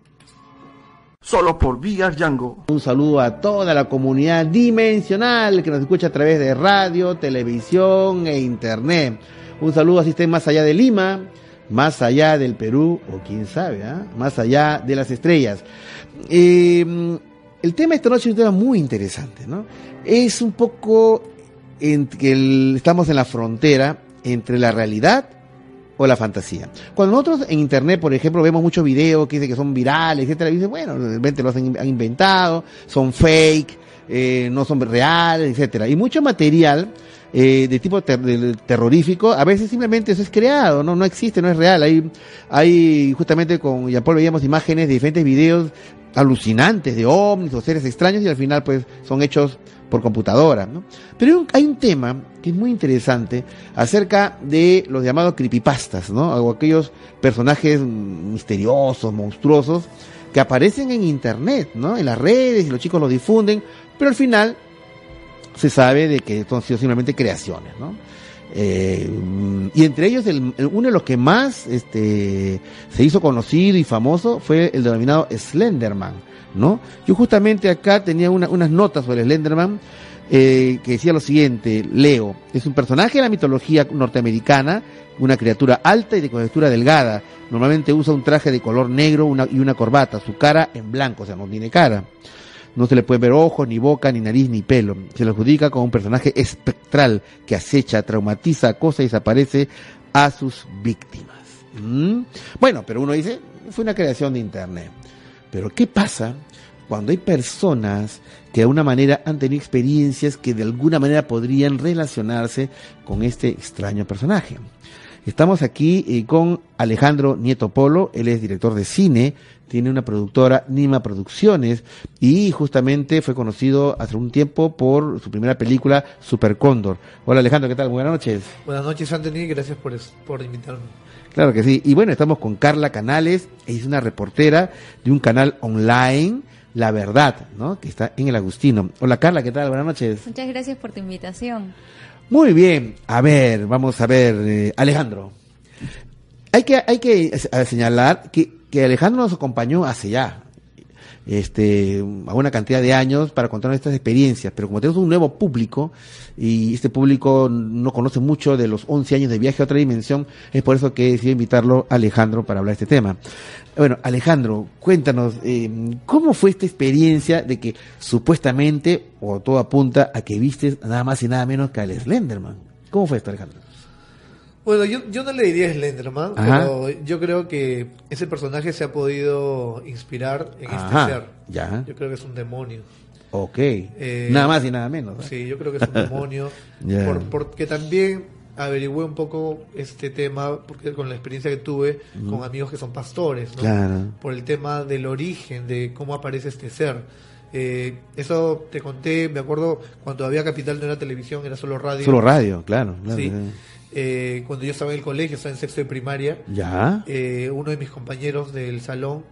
Solo por Vigas Django. Un saludo a toda la comunidad dimensional que nos escucha a través de radio, televisión e internet. Un saludo a estén más allá de Lima, más allá del Perú, o quién sabe, ¿ah? más allá de las estrellas. Em, el tema de esta noche es un tema muy interesante, ¿no? Es un poco en que estamos en la frontera entre la realidad o la fantasía. Cuando nosotros en internet, por ejemplo, vemos muchos videos que dicen que son virales, etcétera, y dicen, bueno, realmente los han inventado, son fake, eh, no son reales, etcétera. Y mucho material eh, de tipo terrorífico, a veces simplemente eso es creado, no, no existe, no es real. Hay, hay justamente con Jean Paul veíamos imágenes de diferentes videos alucinantes de ovnis o seres extraños y al final pues son hechos por computadora. ¿no? Pero hay un, tema que es muy interesante acerca de los llamados creepypastas, ¿no? o aquellos personajes misteriosos, monstruosos, que aparecen en internet, ¿no? en las redes y los chicos los difunden, pero al final se sabe de que son simplemente creaciones. ¿no? Eh, y entre ellos, el, uno de los que más este, se hizo conocido y famoso fue el denominado Slenderman, ¿no? Yo justamente acá tenía unas notas sobre Slenderman eh, que decía lo siguiente, Leo, es un personaje de la mitología norteamericana, una criatura alta y de cobertura delgada, normalmente usa un traje de color negro y una corbata, su cara en blanco, o sea, no tiene cara. No se le puede ver ojos, ni boca, ni nariz, ni pelo. Se lo adjudica como un personaje espectral que acecha, traumatiza, acosa y desaparece a sus víctimas. ¿Mm? Bueno, pero uno dice, fue una creación de Internet. Pero ¿qué pasa cuando hay personas que de alguna manera han tenido experiencias que de alguna manera podrían relacionarse con este extraño personaje? Estamos aquí eh, con Alejandro Nieto Polo, él es director de cine, tiene una productora, Nima Producciones, y justamente fue conocido hace un tiempo por su primera película, Super Cóndor. Hola Alejandro, ¿qué tal? Buenas noches. Buenas noches, Anthony, gracias por, por invitarme. Claro que sí. Y bueno, estamos con Carla Canales, es una reportera de un canal online, La Verdad, ¿no? Que está en el Agustino. Hola Carla, ¿qué tal? Buenas noches. Muchas gracias por tu invitación. Muy bien, a ver, vamos a ver, eh, Alejandro. Hay que, hay que señalar que, que Alejandro nos acompañó hace ya este, a una cantidad de años para contar estas experiencias, pero como tenemos un nuevo público y este público no conoce mucho de los 11 años de viaje a otra dimensión, es por eso que decidí invitarlo a Alejandro para hablar de este tema. Bueno, Alejandro, cuéntanos, eh, ¿cómo fue esta experiencia de que supuestamente, o todo apunta a que viste nada más y nada menos que al Slenderman? ¿Cómo fue esto, Alejandro? Bueno, yo, yo no le diría Slenderman, pero yo creo que ese personaje se ha podido inspirar en este ser. Ya. Yo creo que es un demonio. Ok. Eh, nada más y nada menos. Sí, yo creo que es un demonio. porque también averigüé un poco este tema porque con la experiencia que tuve con amigos que son pastores, ¿no? Por el tema del origen de cómo aparece este ser. Eh, eso te conté, me acuerdo cuando todavía Capital no era televisión, era solo radio. Solo radio, claro. sí. Eh, cuando yo estaba en el colegio, estaba en sexto de primaria, ya. Eh, uno de mis compañeros del salón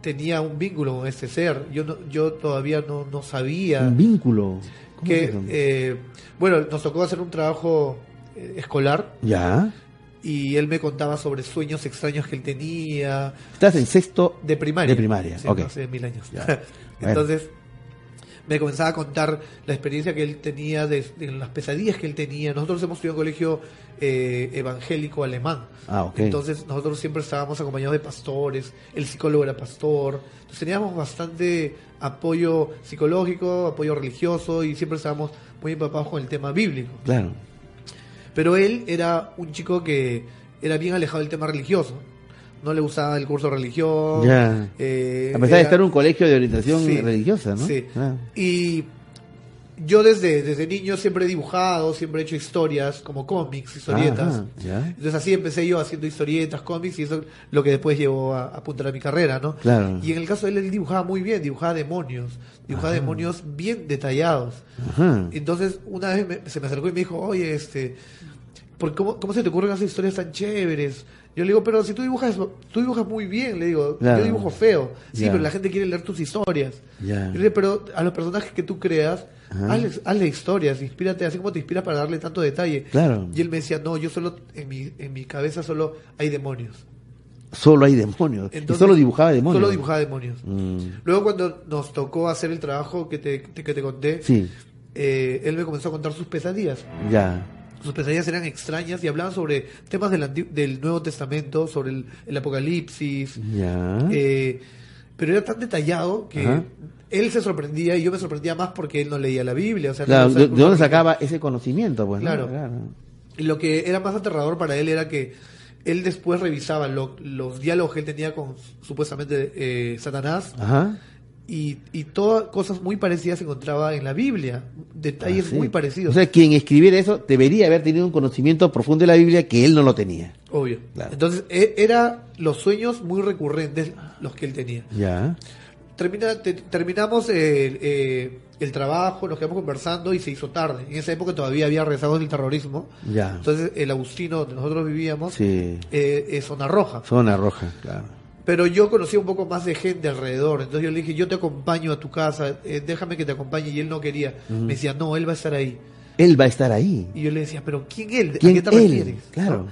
tenía un vínculo con este ser. Yo no, yo todavía no, no sabía. Un vínculo que, eh, bueno, nos tocó hacer un trabajo eh, escolar. Ya. Y él me contaba sobre sueños extraños que él tenía. ¿Estás en sexto? De primaria. De primaria, Hace mil años. Entonces, me comenzaba a contar la experiencia que él tenía, de, las pesadillas que él tenía. Nosotros hemos estudiado en un colegio eh, evangélico alemán. Ah, Entonces, nosotros siempre estábamos acompañados de pastores. El psicólogo era pastor. Entonces, teníamos bastante apoyo psicológico, apoyo religioso y siempre estábamos muy empapados con el tema bíblico. Claro. Pero él era un chico que era bien alejado del tema religioso. No le gustaba el curso de religión. Ya. Eh, a pesar de estar en un colegio de orientación religiosa, ¿no? Sí. Ah. Y yo desde, desde niño siempre he dibujado, siempre he hecho historias como cómics, historietas. Entonces así empecé yo haciendo historietas, cómics y eso es lo que después llevó a, apuntar a mi carrera, ¿no? Y en el caso de él, él dibujaba muy bien, dibujaba demonios, dibujaba demonios bien detallados. Entonces una vez se me acercó y me dijo, oye, este, ¿por cómo, ¿cómo se te ocurren hacer historias tan chéveres? Yo le digo, pero si tú dibujas, tú dibujas muy bien, le digo, yo dibujo feo. Sí, pero la gente quiere leer tus historias. Yo le digo, pero a los personajes que tú creas, hazle, historias, inspírate, así como te inspiras para darle tanto detalle. Claro. Y él me decía, no, yo solo, en mi, en mi cabeza solo hay demonios. Solo hay demonios. y solo dibujaba demonios. Solo dibujaba demonios. Mm. Luego cuando nos tocó hacer el trabajo que te, que te conté, eh, él me comenzó a contar sus pesadillas. Ya sus pesadillas eran extrañas y hablaban sobre temas del, del Nuevo Testamento, sobre el, Apocalipsis. Eh, pero era tan detallado que él se sorprendía y yo me sorprendía más porque él no leía la Biblia. O sea, ¿De, dónde sacaba ese conocimiento? Pues, claro. lo que era más aterrador para él era que él después revisaba los diálogos que él tenía con supuestamente eh, Satanás. Y, y todas cosas muy parecidas se encontraba en la Biblia, detalles ah, muy parecidos. O sea, quien escribiera eso debería haber tenido un conocimiento profundo de la Biblia que él no lo tenía. Obvio. Entonces, e, era los sueños muy recurrentes los que él tenía. Ya. Termina, terminamos eh, eh, el trabajo, nos quedamos conversando y se hizo tarde. En esa época todavía había rezagos del terrorismo. Ya. Entonces el Agustino donde nosotros vivíamos eh, es zona roja. Zona roja, claro. Pero yo conocía un poco más de gente alrededor. Entonces yo le dije, yo te acompaño a tu casa, déjame que te acompañe. Y él no quería. Me decía, no, él va a estar ahí. Él va a estar ahí. Y yo le decía, pero ¿quién él? ¿A qué te refieres? Claro.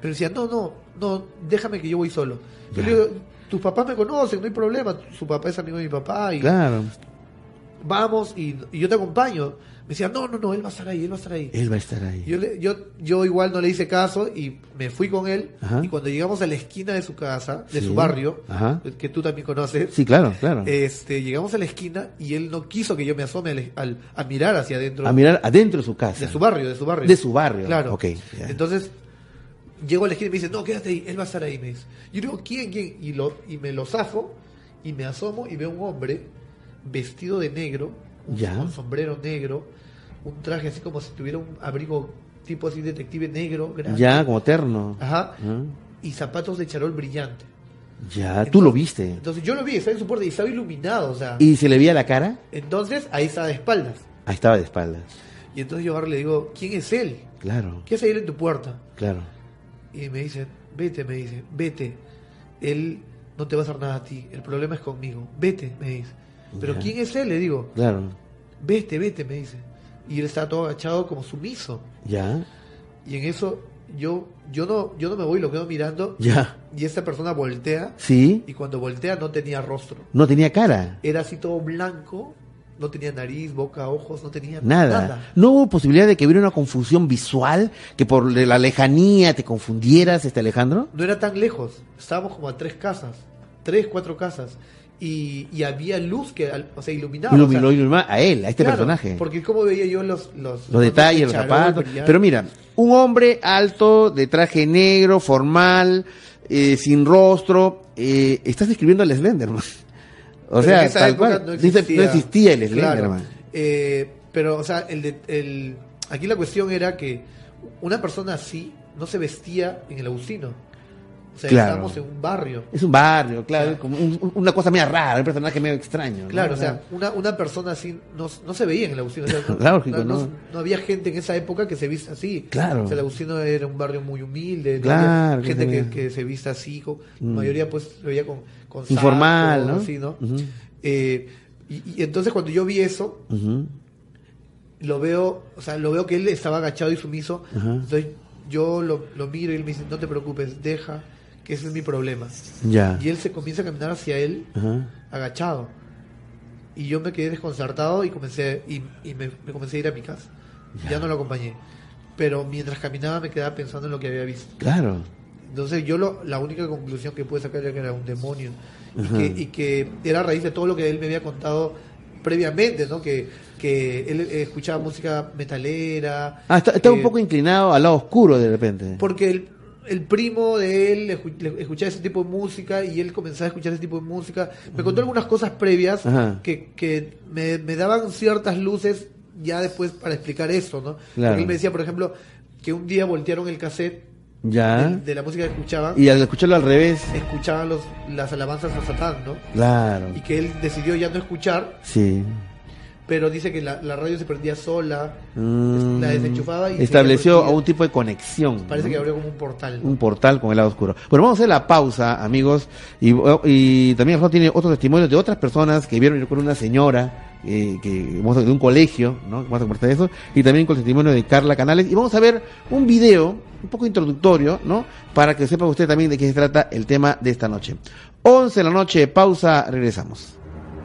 Pero decía, no, no, no, déjame que yo voy solo. Yo le digo, tus papás me conocen, no hay problema, su papá es amigo de mi papá y claro. vamos y, yo te acompaño. Me decía, no, no, no, él va a estar ahí, él va a estar ahí. Él va a estar ahí. Yo, yo, yo igual no le hice caso y me fui con él. Y cuando llegamos a la esquina de su casa, de su barrio, que tú también conoces. Sí, claro, claro. Este, llegamos a la esquina y él no quiso que yo me asome al, a mirar hacia adentro. A mirar adentro de su casa. De su barrio, de su barrio. De su barrio. Claro. Ok. Entonces, llego a la esquina y me dice, no, quédate ahí, él va a estar ahí, me dice. Yo digo, ¿quién, quién? Y, lo, y me lo zafo y me asomo y veo un hombre vestido de negro, un, sombrero negro, un traje así como si tuviera un abrigo tipo así detective negro, grande. Ya, como terno. Ajá. Y zapatos de charol brillante. Ya, tú lo viste. Entonces yo lo vi, estaba en su puerta y estaba iluminado, o sea. ¿Y se le veía la cara? Entonces ahí estaba de espaldas. Ahí estaba de espaldas. Y entonces yo ahora le digo, ¿quién es él? Claro. ¿Qué hace él en tu puerta? Claro. Y me dice, vete, me dice, vete. Él no te va a hacer nada a ti. El problema es conmigo. Vete, me dice. Pero ¿quién es él? Le digo. Claro. Vete, vete, me dice. Y él está todo agachado como sumiso. Ya. Y en eso yo yo no yo no me voy, lo quedo mirando. Ya. Y esta persona voltea. Sí. Y cuando voltea no tenía rostro. No tenía cara. Era así todo blanco no tenía nariz, boca, ojos, no tenía nada. No hubo posibilidad de que hubiera una confusión visual, que por la lejanía te confundieras, este Alejandro. No era tan lejos, estábamos como a tres casas, tres, cuatro casas. Y, había luz que, o sea, iluminaba. Iluminó, a él, a este personaje. Porque como veía yo los... Los, los detalles, los zapatos. Pero mira, un hombre alto, de traje negro, formal, eh, sin rostro, eh, estás describiendo al Slenderman. O sea, tal cual. No existía, el Slenderman. Eh, pero, o sea, el, el, aquí la cuestión era que una persona así no se vestía en el Agustino. O sea, estábamos en un barrio. Es un barrio, claro, como una cosa medio rara, un personaje medio extraño. Claro, o sea, una, una persona así no, no se veía en el Agustino. no, no, había gente en esa época que se vista así. Claro. O sea, el Agustino era un barrio muy humilde, claro, gente que, que, se vista así, la mm. mayoría pues se veía con, con Informal, ¿no? Así, ¿no? Eh, y, entonces cuando yo vi eso, lo veo, o sea, lo veo que él estaba agachado y sumiso. Entonces yo lo, lo miro y él me dice, no te preocupes, deja que ese es mi problema. Ya. Y él se comienza a caminar hacia él, agachado. Y yo me quedé desconcertado y comencé y, me, comencé a ir a mi casa. Ya. no lo acompañé. Pero mientras caminaba me quedaba pensando en lo que había visto. Claro. Entonces yo lo, la única conclusión que pude sacar era que era un demonio. Y que, y que, era a raíz de todo lo que él me había contado previamente, ¿no? Que, que él escuchaba música metalera. Ah, está, un poco inclinado al lado oscuro de repente. Porque el, el primo de él escuchaba ese tipo de música y él comenzaba a escuchar ese tipo de música. Me contó algunas cosas previas que, que me, daban ciertas luces ya después para explicar eso, ¿no? Porque él me decía, por ejemplo, que un día voltearon el cassette ya. De, la música que escuchaban. Y al escucharlo al revés. Escuchaban los, las alabanzas a Satán, ¿no? Claro. Y que él decidió ya no escuchar. Sí pero dice que la, radio se prendía sola, mm. la desenchufaba y estableció a un tipo de conexión. Parece que abrió como un portal. Un portal con el lado oscuro. Bueno, vamos a hacer la pausa, amigos, y, y también Rafa tiene otros testimonios de otras personas que vieron con una señora eh, que vamos a, de un colegio, ¿no? Vamos a compartir eso, y también con el testimonio de Carla Canales, y vamos a ver un video un poco introductorio, ¿no? Para que sepa usted también de qué se trata el tema de esta noche. 11 de la noche, pausa, regresamos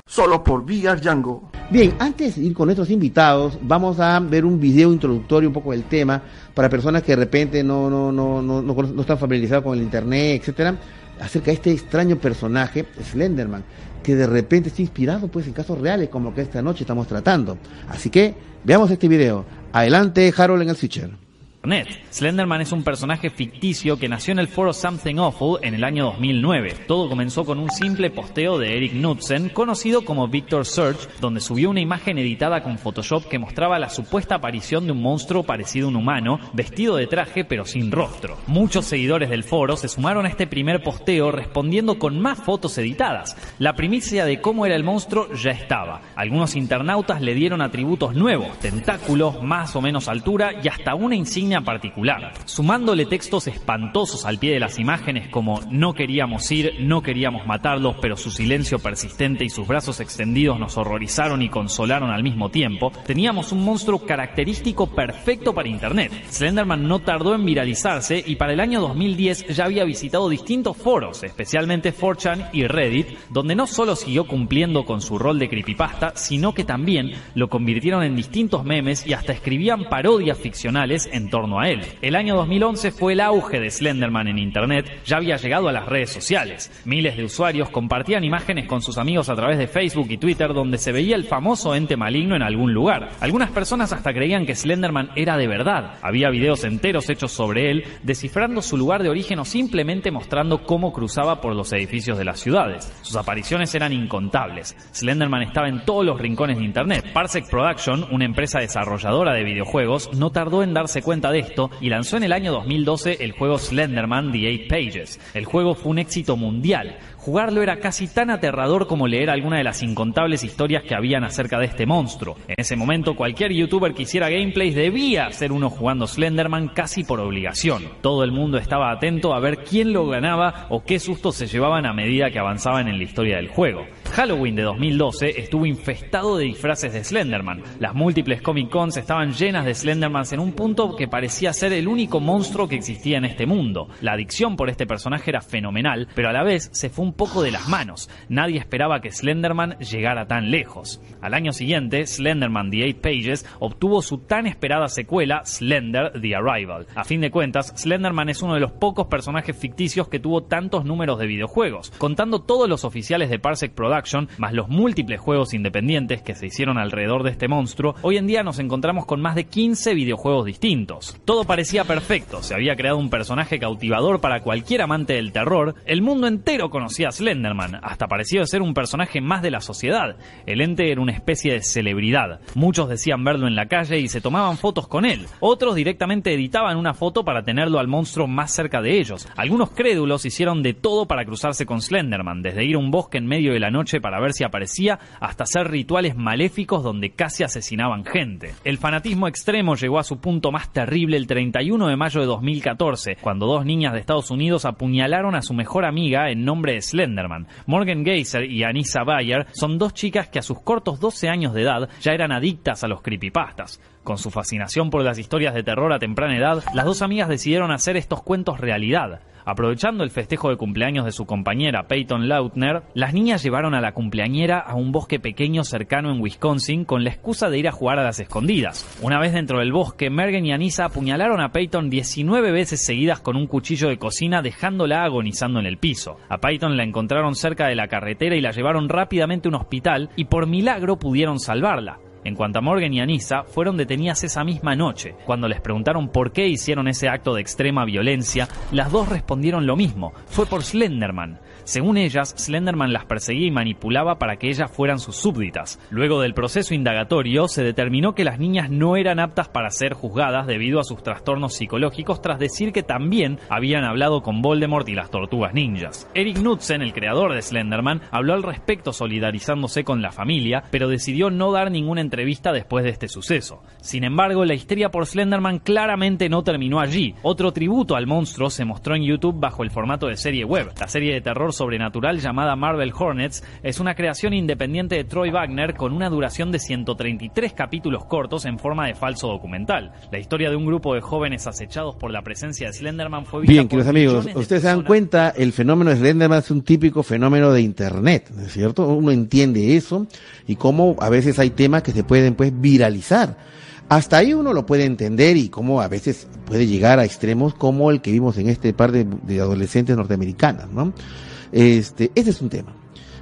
solo por Villar Django. Bien, antes de ir con nuestros invitados, vamos a ver un video introductorio un poco del tema para personas que de repente no, no, no, no, no, están familiarizadas con el internet, etcétera, acerca de este extraño personaje, Slenderman, que de repente está inspirado pues en casos reales como que esta noche estamos tratando. Así que veamos este video. Adelante, Harold en el switcher. Slenderman es un personaje ficticio que nació en el foro Something Awful en el año 2009. Todo comenzó con un simple posteo de Eric Knudsen, conocido como Victor Search, donde subió una imagen editada con Photoshop que mostraba la supuesta aparición de un monstruo parecido a un humano, vestido de traje pero sin rostro. Muchos seguidores del foro se sumaron a este primer posteo respondiendo con más fotos editadas. La primicia de cómo era el monstruo ya estaba. Algunos internautas le dieron atributos nuevos, tentáculos, más o menos altura y hasta una insignia particular, sumándole textos espantosos al pie de las imágenes como no queríamos ir, no queríamos matarlos, pero su silencio persistente y sus brazos extendidos nos horrorizaron y consolaron al mismo tiempo, teníamos un monstruo característico perfecto para Internet. Slenderman no tardó en viralizarse y para el año 2010 ya había visitado distintos foros, especialmente 4chan y Reddit, donde no solo siguió cumpliendo con su rol de creepypasta, sino que también lo convirtieron en distintos memes y hasta escribían parodias ficcionales en torno El año 2011 fue el auge de Slenderman en Internet, ya había llegado a las redes sociales. Miles de usuarios compartían imágenes con sus amigos a través de Facebook y Twitter donde se veía el famoso ente maligno en algún lugar. Algunas personas hasta creían que Slenderman era de verdad. Había videos enteros hechos sobre él, descifrando su lugar de origen o simplemente mostrando cómo cruzaba por los edificios de las ciudades. Sus apariciones eran incontables. Slenderman estaba en todos los rincones de Internet. Parsec Production, una empresa desarrolladora de videojuegos, no tardó en darse cuenta de esto y lanzó en el año 2012 el juego Slenderman The Eight Pages. El juego fue un éxito mundial. Jugarlo era casi tan aterrador como leer alguna de las incontables historias que habían acerca de este monstruo. En ese momento cualquier youtuber que hiciera gameplays debía hacer uno jugando Slenderman casi por obligación. Todo el mundo estaba atento a ver quién lo ganaba o qué sustos se llevaban a medida que avanzaban en la historia del juego. Halloween de 2012 estuvo infestado de disfraces de Slenderman. Las múltiples Comic Cons estaban llenas de Slendermans en un punto que parecía ser el único monstruo que existía en este mundo. La adicción por este personaje era fenomenal, pero a la vez se fue un poco de las manos. Nadie esperaba que Slenderman llegara tan lejos. Al año siguiente, Slenderman The Eight Pages obtuvo su tan esperada secuela, Slender The Arrival. A fin de cuentas, Slenderman es uno de los pocos personajes ficticios que tuvo tantos números de videojuegos. Contando todos los oficiales de Parsec Production, más los múltiples juegos independientes que se hicieron alrededor de este monstruo, hoy en día nos encontramos con más de 15 videojuegos distintos. Todo parecía perfecto, se había creado un personaje cautivador para cualquier amante del terror, el mundo entero conocía a Slenderman, hasta pareció ser un personaje más de la sociedad. El ente era una especie de celebridad. Muchos decían verlo en la calle y se tomaban fotos con él. Otros directamente editaban una foto para tenerlo al monstruo más cerca de ellos. Algunos crédulos hicieron de todo para cruzarse con Slenderman, desde ir a un bosque en medio de la para ver si aparecía, hasta hacer rituales maléficos donde casi asesinaban gente. El fanatismo extremo llegó a su punto más terrible el 31 de mayo de 2014, cuando dos niñas de Estados Unidos apuñalaron a su mejor amiga en nombre de Slenderman. Morgan Geyser y Anissa Bayer son dos chicas que a sus cortos 12 años de edad ya eran adictas a los creepypastas. Con su fascinación por las historias de terror a temprana edad, las dos amigas decidieron hacer estos cuentos realidad. Aprovechando el festejo de cumpleaños de su compañera Peyton Lautner, las niñas llevaron a la cumpleañera a un bosque pequeño cercano en Wisconsin con la excusa de ir a jugar a las escondidas. Una vez dentro del bosque, Mergen y Anissa apuñalaron a Peyton 19 veces seguidas con un cuchillo de cocina dejándola agonizando en el piso. A Peyton la encontraron cerca de la carretera y la llevaron rápidamente a un hospital y por milagro pudieron salvarla. En cuanto a Morgan y Anissa, fueron detenidas esa misma noche. Cuando les preguntaron por qué hicieron ese acto de extrema violencia, las dos respondieron lo mismo, fue por Slenderman. Según ellas, Slenderman las perseguía y manipulaba para que ellas fueran sus súbditas. Luego del proceso indagatorio, se determinó que las niñas no eran aptas para ser juzgadas debido a sus trastornos psicológicos tras decir que también habían hablado con Voldemort y las tortugas ninjas. Eric Knudsen, el creador de Slenderman, habló al respecto solidarizándose con la familia, pero decidió no dar ninguna entrevista después de este suceso. Sin embargo, la histeria por Slenderman claramente no terminó allí. Otro tributo al monstruo se mostró en YouTube bajo el formato de serie web. La serie de terror sobrenatural llamada Marvel Hornets es una creación independiente de Troy Wagner con una duración de 133 capítulos cortos en forma de falso documental. La historia de un grupo de jóvenes acechados por la presencia de Slenderman fue vista Bien, queridos amigos, ustedes se dan cuenta, el fenómeno de Slenderman es un típico fenómeno de Internet, ¿no es cierto? Uno entiende eso y cómo a veces hay temas que se pueden pues viralizar. Hasta ahí uno lo puede entender y cómo a veces puede llegar a extremos como el que vimos en este par de, de adolescentes norteamericanas, ¿no? Este, ese es un tema.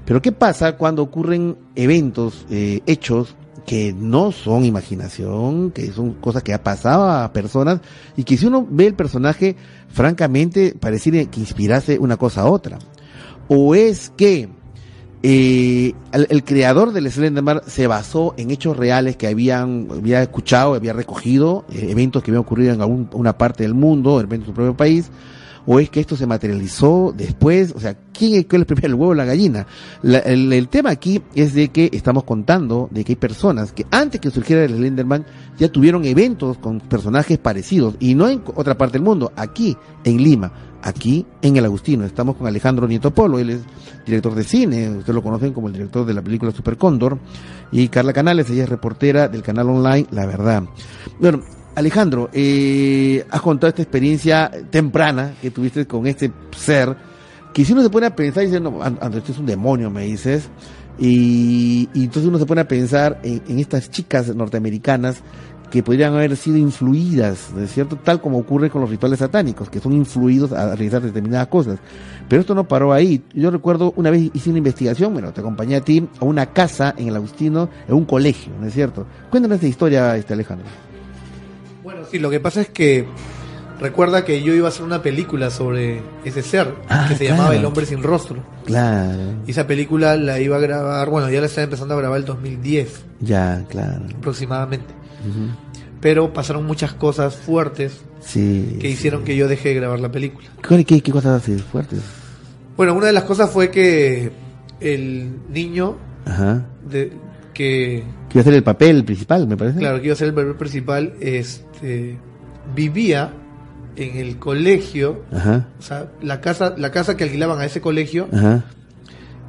Pero ¿qué pasa cuando ocurren eventos, eh, hechos que no son imaginación, que son cosas que ha pasado a personas y que si uno ve el personaje, francamente, pareciera que inspirase una cosa a otra. O es que eh, el, creador del Slenderman se basó en hechos reales que habían había escuchado, había recogido, eh, eventos que habían ocurrido en alguna parte del mundo, de su propio país, o es que esto se materializó después, o sea, ¿quién es, el primero, el huevo o la gallina? el, tema aquí es de que estamos contando de que hay personas que antes que surgiera el Slenderman ya tuvieron eventos con personajes parecidos, y no en otra parte del mundo, aquí, en Lima, aquí en el Agustino. Estamos con Alejandro Nieto Polo, él es director de cine, ustedes lo conocen como el director de la película Super Cóndor, y Carla Canales, ella es reportera del canal online La Verdad. Bueno, Alejandro, eh, has contado esta experiencia temprana que tuviste con este ser, que si uno se pone a pensar y dice, no, Andrés, este es un demonio, me dices, y, entonces uno se pone a pensar en, estas chicas norteamericanas que podrían haber sido influidas, ¿no es cierto? Tal como ocurre con los rituales satánicos, que son influidos a realizar determinadas cosas. Pero esto no paró ahí. Yo recuerdo una vez hice una investigación, bueno, te acompañé a ti a una casa en el Agustino, en un colegio, ¿no es cierto? Cuéntanos esta historia, este Alejandro. Bueno, sí, lo que pasa es que recuerda que yo iba a hacer una película sobre ese ser ah, que se llamaba El hombre sin rostro. Claro. Y esa película la iba a grabar, bueno, ya la estaba empezando a grabar el 2010. Ya, claro. Aproximadamente. Pero pasaron muchas cosas fuertes que hicieron que yo dejé de grabar la película. ¿Qué, qué, qué cosas así fuertes? Bueno, una de las cosas fue que el niño Ajá. De, que... Que iba a ser el papel principal, me parece. Claro, que iba a ser el papel principal, este vivía en el colegio, o sea, la casa, la casa que alquilaban a ese colegio,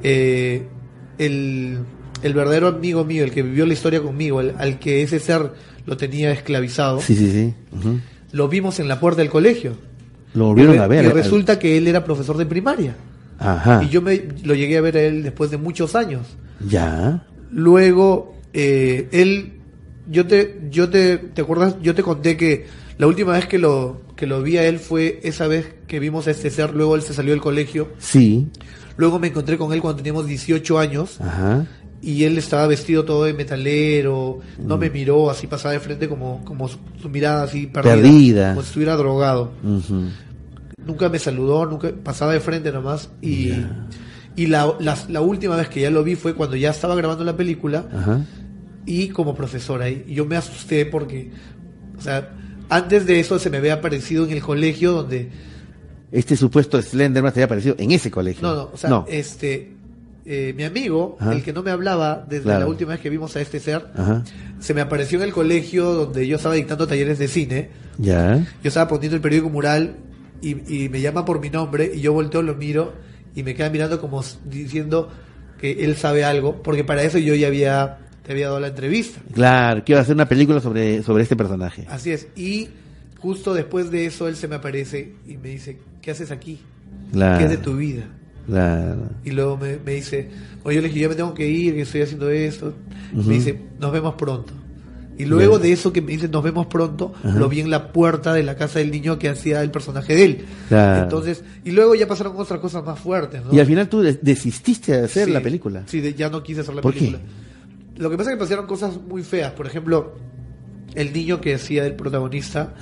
eh, el, el, verdadero amigo mío, el que vivió la historia conmigo, al que ese ser lo tenía esclavizado, sí, sí, sí. lo vimos en la puerta del colegio. Lo volvieron a ver. Y resulta que él era profesor de primaria. Ajá. Y yo me lo llegué a ver a él después de muchos años. Ya. Luego, eh, él yo te, yo te, ¿te acuerdas? Yo te conté que la última vez que lo, que lo vi a él fue esa vez que vimos a este ser, luego él se salió del colegio. Sí. Luego me encontré con él cuando teníamos 18 años. Ajá. Y él estaba vestido todo de metalero, no me mm. miró, así pasaba de frente como, como su, mirada así perdida, como si estuviera drogado. Nunca me saludó, nunca pasaba de frente nomás. Y, y la, la, la, última vez que ya lo vi fue cuando ya estaba grabando la película. Ajá y como profesora. Y yo me asusté porque, o sea, antes de eso se me había aparecido en el colegio donde... Este supuesto Slenderman se había aparecido en ese colegio. No, no, o sea, este... Eh, mi amigo, el que no me hablaba desde la última vez que vimos a este ser, se me apareció en el colegio donde yo estaba dictando talleres de cine. Ya. Yo estaba poniendo el periódico mural y, y me llama por mi nombre y yo volteo, lo miro y me queda mirando como diciendo que él sabe algo, porque para eso yo ya había había dado la entrevista. Claro, que iba a hacer una película sobre, sobre este personaje. Así es. Y justo después de eso él se me aparece y me dice, ¿qué haces aquí? ¿Qué es de tu vida? Claro. Y luego me, dice, oye, yo le dije, ya me tengo que ir, que estoy haciendo esto. Me dice, nos vemos pronto. Y luego de eso que me dice, nos vemos pronto, lo vi en la puerta de la casa del niño que hacía el personaje de él. Entonces, y luego ya pasaron otras cosas más fuertes. Y al final tú desististe de hacer la película. Sí, ya no quise hacer la ¿Por película. Qué? Lo que pasa es que pasaron cosas muy feas. Por ejemplo, el niño que hacía el protagonista,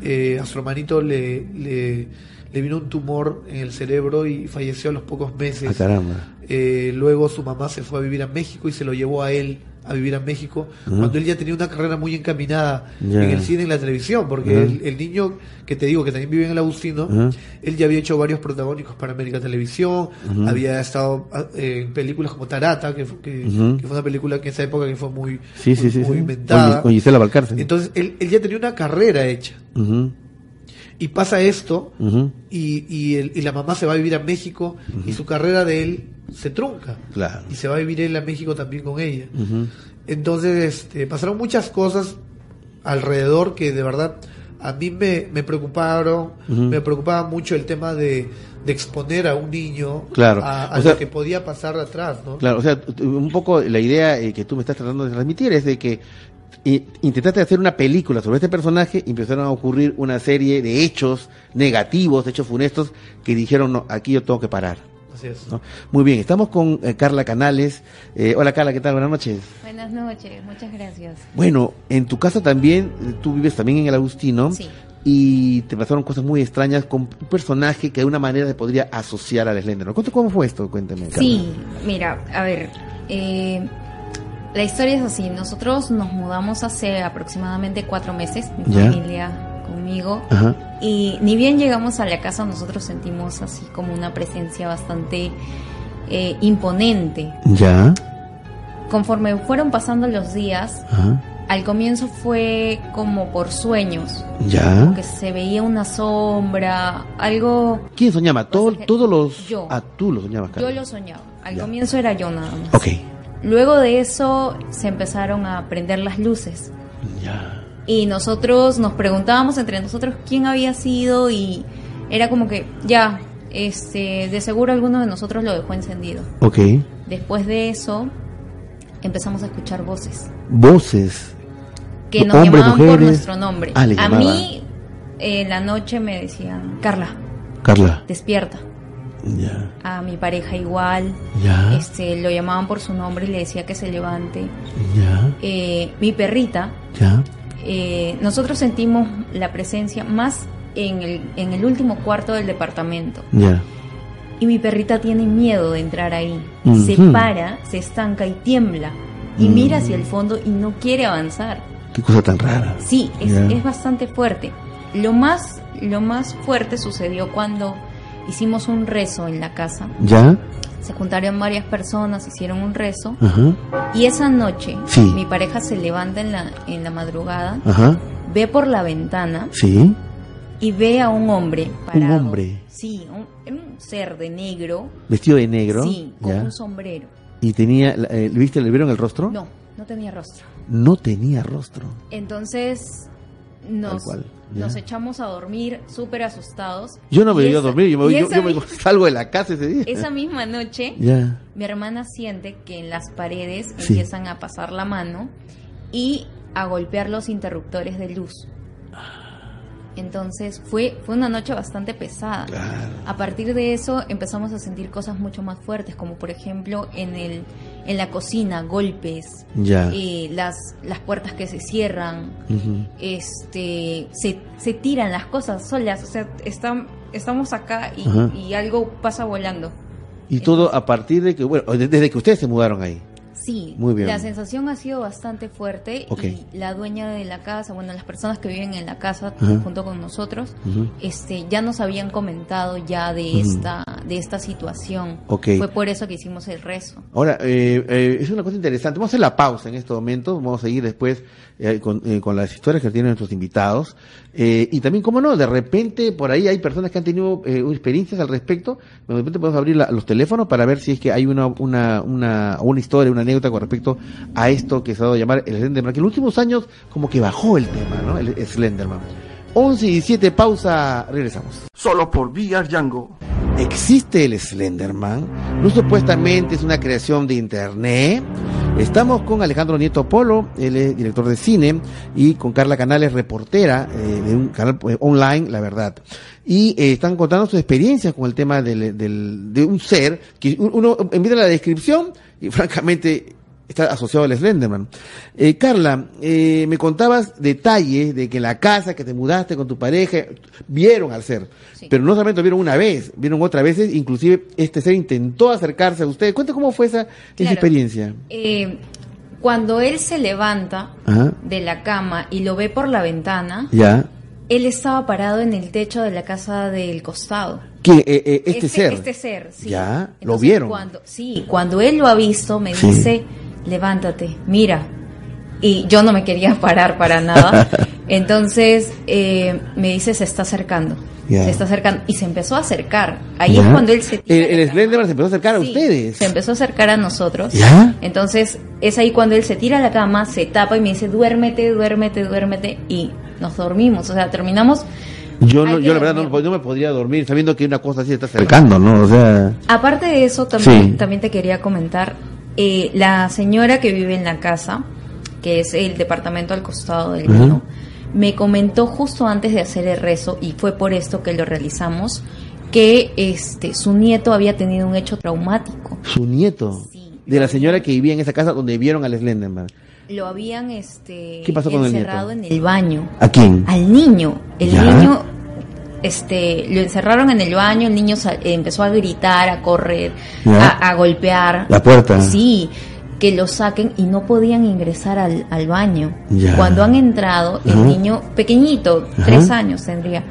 eh, a su hermanito le, le, vino un tumor en el cerebro y falleció a los pocos meses. Ah, caramba. Eh, luego su mamá se fue a vivir a México y se lo llevó a él a vivir a México, cuando él ya tenía una carrera muy encaminada en el cine y en la televisión, porque el, niño que te digo que también vive en el Agustino, él ya había hecho varios protagónicos para América Televisión, había estado ah, en películas como Tarata, que, fue una película que en esa época que fue muy, muy, inventada. Con, Gisela Valcárcel. Entonces él, él, ya tenía una carrera hecha. Y pasa esto, y, y, y, la mamá se va a vivir a México, y su carrera de él se trunca. Claro. Y se va a vivir él a México también con ella. Entonces, este, pasaron muchas cosas alrededor que de verdad a mí me, me preocuparon, me preocupaba mucho el tema de, de exponer a un niño claro. a, lo que podía pasar atrás, ¿no? Claro, o sea, un poco la idea eh, que tú me estás tratando de transmitir es de que intentaste hacer una película sobre este personaje y empezaron a ocurrir una serie de hechos negativos, hechos funestos, que dijeron, no, aquí yo tengo que parar. Así es. Muy bien, estamos con eh, Carla Canales. Eh, hola Carla, ¿qué tal? Buenas noches. Buenas noches, muchas gracias. Bueno, en tu casa también, tú vives también en el Agustino. Sí. Y te pasaron cosas muy extrañas con un personaje que de una manera se podría asociar al Slender. ¿Cómo fue esto? Cuéntame. Carla. Sí, mira, a ver, eh, la historia es así. Nosotros nos mudamos hace aproximadamente cuatro meses, mi ¿Ya? familia conmigo. Ajá. Y ni bien llegamos a la casa, nosotros sentimos así como una presencia bastante eh, imponente. Ya. Conforme fueron pasando los días, Ajá. al comienzo fue como por sueños. Ya. Que se veía una sombra, algo... ¿Quién soñaba? Todo, todos los. Yo. Ah, tú lo soñabas, Carla. Yo lo soñaba. Al Ya. comienzo era yo nada más. Ok. Luego de eso se empezaron a prender las luces. Y nosotros nos preguntábamos entre nosotros quién había sido y era como que ya, este, de seguro alguno de nosotros lo dejó encendido. Ok. Después de eso empezamos a escuchar voces Voces. que nos Hombres, llamaban por mujeres. nuestro nombre. Ah, a mí en la noche me decían, Carla, Carla. despierta. A mi pareja igual. Ya. Este, lo llamaban por su nombre y le decía que se levante. Ya. Eh, mi perrita, eh, nosotros sentimos la presencia más en el, en el último cuarto del departamento. Y mi perrita tiene miedo de entrar ahí. Se para, se estanca y tiembla. Y Mm. mira hacia el fondo y no quiere avanzar. Qué cosa tan rara. Sí, es, es bastante fuerte. Lo más, lo más fuerte sucedió cuando hicimos un rezo en la casa. ¿Ya? Se juntaron varias personas, hicieron un rezo. Ajá. Y esa noche, Sí. mi pareja se levanta en la, en la madrugada, Ajá. ve por la ventana Sí. y ve a un hombre Un hombre Sí, un, un ser de negro. vestido de negro. Sí, con ya. un sombrero. Y tenía. Eh, ¿le ¿Viste? ¿Le vieron el rostro? No, no tenía rostro. No tenía rostro. Entonces nos, nos echamos a dormir súper asustados. Yo no me iba a dormir. Yo, me, yo, me salgo de la casa ese día. Esa misma noche, Ya. mi hermana siente que en las paredes Sí. empiezan a pasar la mano y a golpear los interruptores de luz. Entonces fue, fue una noche bastante pesada. A partir de eso empezamos a sentir cosas mucho más fuertes, como por ejemplo en, el, en la cocina, golpes, Ya. eh, las, las puertas que se cierran, este, se, se tiran las cosas solas, o sea, están, estamos acá y, algo pasa volando. Y todo a partir de que. Bueno, de- desde que ustedes se mudaron ahí. Sí, Muy bien. la sensación ha sido bastante fuerte y la dueña de la casa, bueno, las personas que viven en la casa junto con nosotros, este, ya nos habían comentado ya de Ujú. esta, de esta situación. Fue por eso que hicimos el rezo. Ahora, eh, eh, es una cosa interesante. Vamos a hacer la pausa en este momento. Vamos a seguir después eh, con, eh, con las historias que tienen nuestros invitados. Eh, y también, como no, de repente por ahí hay personas que han tenido experiencias al respecto. De repente podemos abrir la- los teléfonos para ver si es que hay una, una, una, una historia, una anécdota con respecto a esto que se ha dado a llamar el Slenderman. Que en los últimos años como que bajó el tema, ¿no? El, Slenderman. 11 y 17, pausa, regresamos. Solo por VR Django. ¿Existe el Slenderman? ¿No supuestamente es una creación de internet? Estamos con Alejandro Nieto Polo, él es director de cine, y con Carla Canales, reportera eh, de un canal eh, online, La Verdad. Y eh, están contando sus experiencias con el tema del, del- de un ser que uno envía la descripción y francamente está asociado al Slenderman. Eh, Carla, eh, me contabas detalles de que la casa que te mudaste con tu pareja vieron al ser, pero no solamente lo vieron una vez, vieron otras veces, inclusive este ser intentó acercarse a usted. Cuenta cómo fue esa, esa Claro. experiencia. Eh, cuando él se levanta Ajá. de la cama y lo ve por la ventana, Ya. él estaba parado en el techo de la casa del costado. ¿Quién? Eh, eh, este, ser. Este ser, sí. Ya, lo vieron. Cuando, sí, cuando él lo ha visto, me Sí. dice, levántate, mira. Y yo no me quería parar para nada. Entonces eh, me dice, se está acercando. Se está acercando. Y se empezó a acercar. Ahí es cuando él se... El, el Slenderman se empezó a acercar a ustedes. Se empezó a acercar a nosotros. Entonces es ahí cuando él se tira a la cama, se tapa y me dice, duérmete, duérmete, duérmete. Y nos dormimos. O sea, terminamos... Yo, no, yo la verdad no, me podría dormir sabiendo que una cosa así se está acercando, ¿no? O sea, Aparte de eso, también, Sí. también te quería comentar, eh, la señora que vive en la casa, que es el departamento al costado del mío, me comentó justo antes de hacer el rezo, y fue por esto que lo realizamos, que este su nieto había tenido un hecho traumático. ¿Su nieto? De la señora que vivía en esa casa donde vieron al Slenderman. Lo habían este ¿Qué pasó con el encerrado en el baño. ¿A quién? Al niño. El niño este lo encerraron en el baño, el niño empezó a gritar, a correr, a, golpear. La puerta. Sí, que lo saquen y no podían ingresar al, al baño. Cuando han entrado, el niño pequeñito, tres años tendría,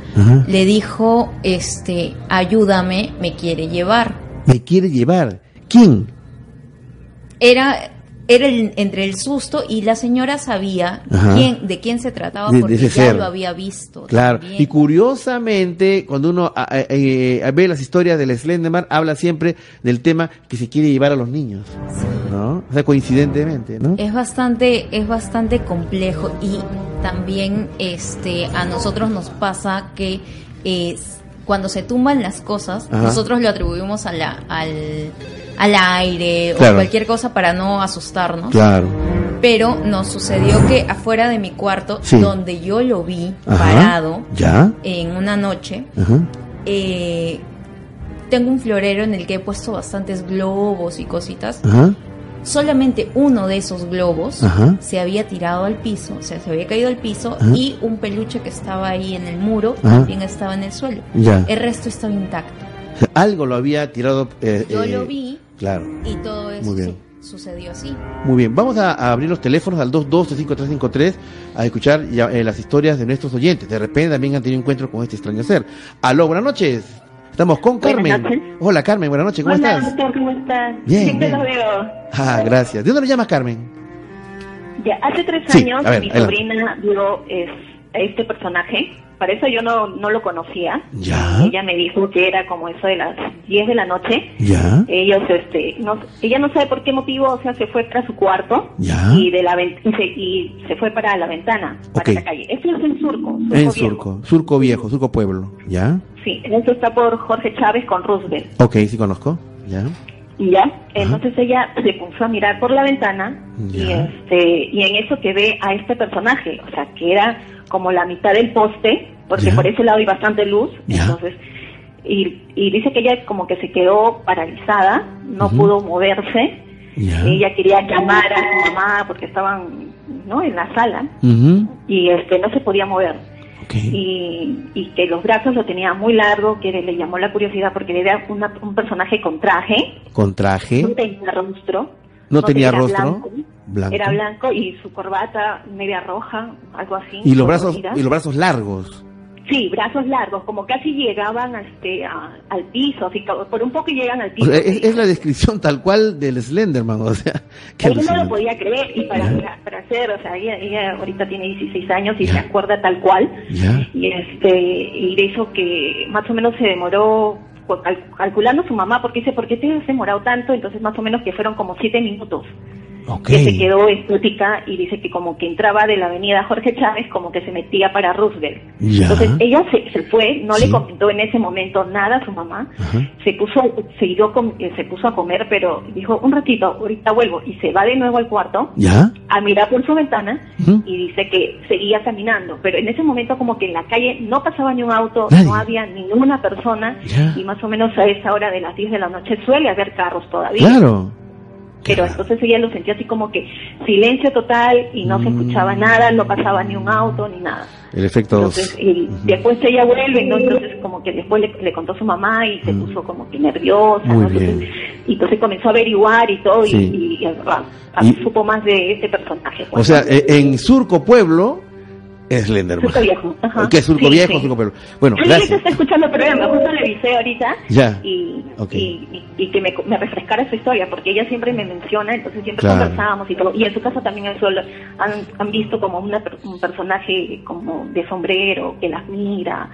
le dijo, este, ayúdame, me quiere llevar. ¿Me quiere llevar? ¿Quién? Era era entre el susto y la señora sabía quién, de quién se trataba porque ya lo había visto. Claro. Y curiosamente, cuando uno eh, ve las historias del Slenderman, habla siempre del tema que se quiere llevar a los niños. ¿No? O sea, coincidentemente, ¿no? Es bastante, es bastante complejo y también este a nosotros nos pasa que es cuando se tumban las cosas, nosotros lo atribuimos a la, al al aire o cualquier cosa para no asustarnos. Claro. Pero nos sucedió que afuera de mi cuarto, donde yo lo vi parado ¿Ya? en una noche, eh, tengo un florero en el que he puesto bastantes globos y cositas. Solamente uno de esos globos se había tirado al piso, o sea, se había caído al piso y un peluche que estaba ahí en el muro también estaba en el suelo. El resto estaba intacto. Algo lo había tirado. Eh, yo lo eh, vi Claro. Y todo eso sucedió así. Muy bien, vamos a, abrir los teléfonos al 2125353 a escuchar eh, las historias de nuestros oyentes. De repente también han tenido encuentro con este extraño ser. Aló, buenas noches. Estamos con Carmen. Hola Carmen, buenas noches, ¿cómo Hola, estás? Doctor, ¿cómo estás? Bien. Siempre lo veo. Ah, gracias. ¿De dónde lo llamas, Carmen? Ya, hace tres años mi sobrina vio este personaje para eso yo no, no lo conocía. Ya. Ella me dijo que era como eso de las 10 de la noche. Ya. Ellos, este, no, ella no sabe por qué motivo, o sea, se fue para su cuarto. Ya. Y, de la, y, se, y se fue para la ventana, para la calle. Esto es en Surco. surco en Surco, Surco Viejo, Surco Pueblo. ¿Ya? Sí, eso está por Jorge Chávez con Roosevelt. Ok, sí conozco. ¿Ya? Y ya, entonces ella se puso a mirar por la ventana y este y en eso que ve a este personaje, o sea, que era como la mitad del poste, porque por ese lado hay bastante luz, entonces, y, y, dice que ella como que se quedó paralizada, no pudo moverse, ella quería llamar a su mamá porque estaban, ¿no?, en la sala, y este, no se podía mover. Y, y, que los brazos lo tenía muy largo, que le llamó la curiosidad porque era un personaje con traje. ¿Con traje? No tenía rostro. No, tenía, rostro. Era blanco y su corbata media roja, algo así. Y los brazos y los brazos largos. Sí, brazos largos, como casi llegaban este, al piso, así por un poco llegan al piso. es, la descripción tal cual del Slenderman, o sea. Que no lo podía creer, y para, para hacer, o sea, ella, ahorita tiene 16 años y se acuerda tal cual. Y este y de eso que más o menos se demoró calculando su mamá, porque dice, ¿por qué te has demorado tanto? Entonces más o menos que fueron como 7 minutos que se quedó estética y dice que como que entraba de la avenida Jorge Chávez como que se metía para Roosevelt. Entonces ella se, fue, no le comentó en ese momento nada a su mamá, se puso se, eh, se puso a comer, pero dijo un ratito, ahorita vuelvo y se va de nuevo al cuarto a mirar por su ventana y dice que seguía caminando, pero en ese momento como que en la calle no pasaba ni un auto, no había ninguna persona y más o menos a esa hora de las 10 de la noche suele haber carros todavía. Claro pero entonces ella lo sentía así como que silencio total y no se escuchaba mm. nada, no pasaba ni un auto ni nada. El efecto. Entonces, y después ella vuelve, ¿no? entonces como que después le, contó a su mamá y se mm. puso como que nerviosa. y entonces comenzó a averiguar y todo y, supo más de ese personaje. O sea, e, en Surco Pueblo Slenderman. Surco Viejo. Ajá. ¿Qué es Surco Viejo sí. Surco Pueblo? Bueno, gracias. está escuchando el programa, justo le avisé ahorita. Ya. Y, y, y, que me, me, refrescara su historia, porque ella siempre me menciona, entonces siempre conversábamos y todo. Y en su casa también han, han visto como una, un personaje como de sombrero que las mira.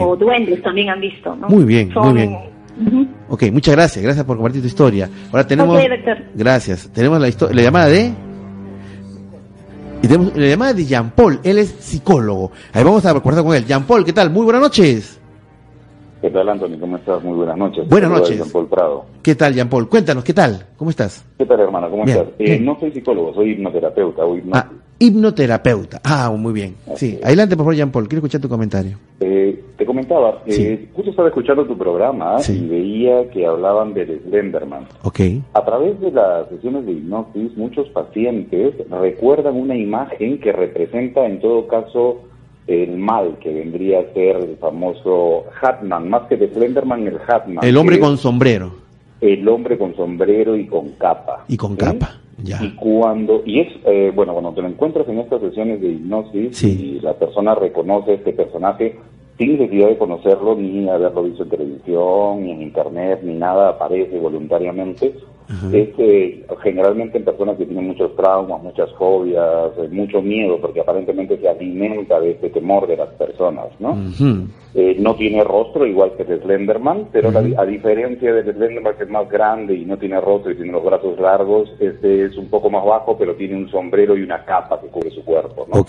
O duendes también han visto, ¿no? Muy bien, muy bien. Ok, muchas gracias, gracias por compartir tu historia. Ahora tenemos... gracias. Tenemos la, la llamada de... Y tenemos la llamada de Jean Paul, él es psicólogo. Ahí vamos a recordar con él. Jean Paul, ¿qué tal? Muy buenas noches. ¿Qué tal, Anthony? ¿Cómo estás? Muy buenas noches. Buenas noches. Jean Paul Prado. ¿Qué tal, Jean Paul? Cuéntanos, ¿qué tal? ¿Cómo estás? ¿Qué tal, hermana? ¿Cómo estás? Eh, no soy psicólogo, soy hipnoterapeuta. ah, hipnoterapeuta. Ah, muy bien. Sí, adelante, por favor, Jean Paul. Quiero escuchar tu comentario. Eh, te comentaba, eh, justo estaba escuchando tu programa y veía que hablaban del Slenderman. Ok. A través de las sesiones de hipnosis, muchos pacientes recuerdan una imagen que representa en todo caso el mal, que vendría a ser el famoso Hatman, más que de Slenderman, el Hatman. El hombre con sombrero. El hombre con sombrero y con capa. Y con capa. Y cuando, y es, eh, bueno, cuando te lo encuentras en estas sesiones de hipnosis y la persona reconoce este personaje, sin necesidad de conocerlo, ni haberlo visto en televisión, ni en internet, ni nada, aparece voluntariamente, es que generalmente en personas que tienen muchos traumas, muchas fobias, eh, mucho miedo, porque aparentemente se alimenta de este temor de las personas, ¿no? Eh, no tiene rostro, igual que el Slenderman, pero a diferencia del Slenderman que es más grande y no tiene rostro y tiene los brazos largos, este es un poco más bajo, pero tiene un sombrero y una capa que cubre su cuerpo, ¿no?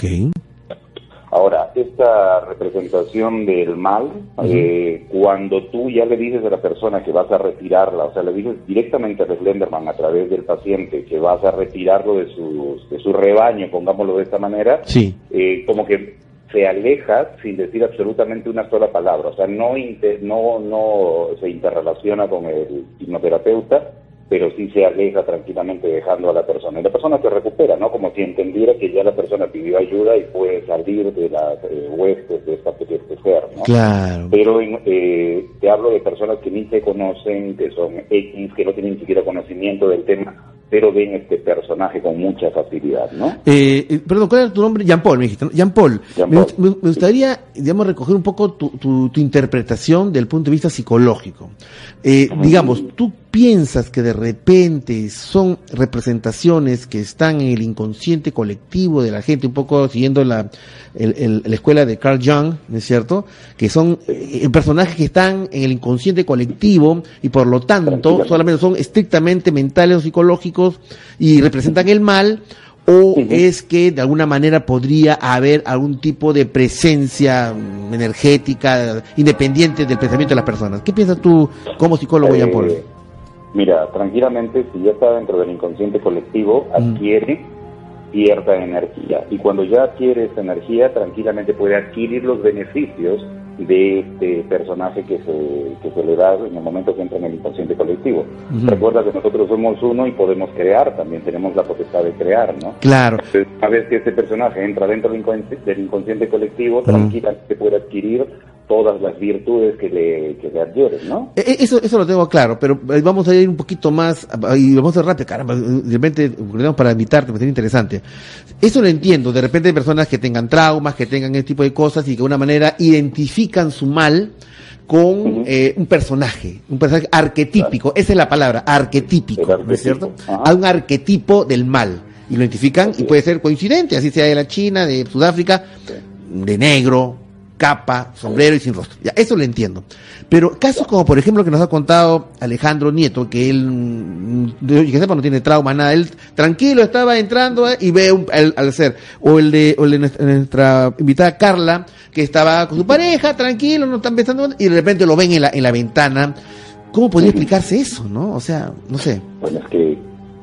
Ahora, esta representación del mal, eh, cuando tú ya le dices a la persona que vas a retirarla, o sea, le dices directamente a Slenderman a través del paciente que vas a retirarlo de su, de su rebaño, pongámoslo de esta manera, sí. Eh, como que se aleja sin decir absolutamente una sola palabra, o sea, no, no, no se interrelaciona con el hipnoterapeuta, pero sí se aleja tranquilamente dejando a la persona. Y la persona se recupera, ¿no? Como si entendiera que ya la persona pidió ayuda y puede salir de las eh, huestes de esta este ser, ¿no? Claro. Pero eh, te hablo de personas que ni se conocen, que son X, que no tienen ni siquiera conocimiento del tema, pero ven este personaje con mucha facilidad, ¿no? Eh, eh perdón, ¿cuál era tu nombre? Jean Paul, me dijiste. Jean Paul. Me, gustaría, digamos, recoger un poco tu, tu, tu, interpretación del punto de vista psicológico. Eh, digamos, tú piensas que de repente son representaciones que están en el inconsciente colectivo de la gente, un poco siguiendo la, la escuela de Carl Jung, ¿no es cierto? Que son eh, personajes que están en el inconsciente colectivo y por lo tanto solamente son estrictamente mentales o psicológicos y representan el mal, o es que de alguna manera podría haber algún tipo de presencia energética independiente del pensamiento de las personas. ¿Qué piensas tú como psicólogo, Jean Paul? Mira, tranquilamente, si ya está dentro del inconsciente colectivo, mm. adquiere cierta energía. Y cuando ya adquiere esa energía, tranquilamente puede adquirir los beneficios de este personaje que se, que se le da en el momento que entra en el inconsciente colectivo. Recuerda que nosotros somos uno y podemos crear, también tenemos la potestad de crear, ¿no? Claro. Entonces, una vez que este personaje entra dentro del inconsciente, del inconsciente colectivo, tranquilamente puede adquirir todas las virtudes que le, que le adhieren, ¿no? E, e, eso, eso lo tengo claro, pero eh, vamos a ir un poquito más, y vamos a ir rápido, caramba, de repente, para invitarte, me parece interesante. Eso lo entiendo, de repente hay personas que tengan traumas, que tengan ese tipo de cosas y que de una manera identifican su mal con eh, un personaje, un personaje arquetípico, esa es la palabra, arquetípico, ¿no es cierto? Hay un arquetipo del mal. Y lo identifican y puede ser coincidente, así sea de la China, de Sudáfrica, de negro, capa, sombrero y sin rostro. Ya, eso lo entiendo. Pero casos como por ejemplo que nos ha contado Alejandro Nieto, que él, mm, que sepa, no tiene trauma, nada, él tranquilo estaba entrando eh, y ve un, al, ser, o el de, o el de nuestra, invitada Carla, que estaba con su pareja, tranquilo, no están pensando, y de repente lo ven en la, en la ventana. ¿Cómo podría explicarse eso, no? O sea, no sé. Bueno, es que,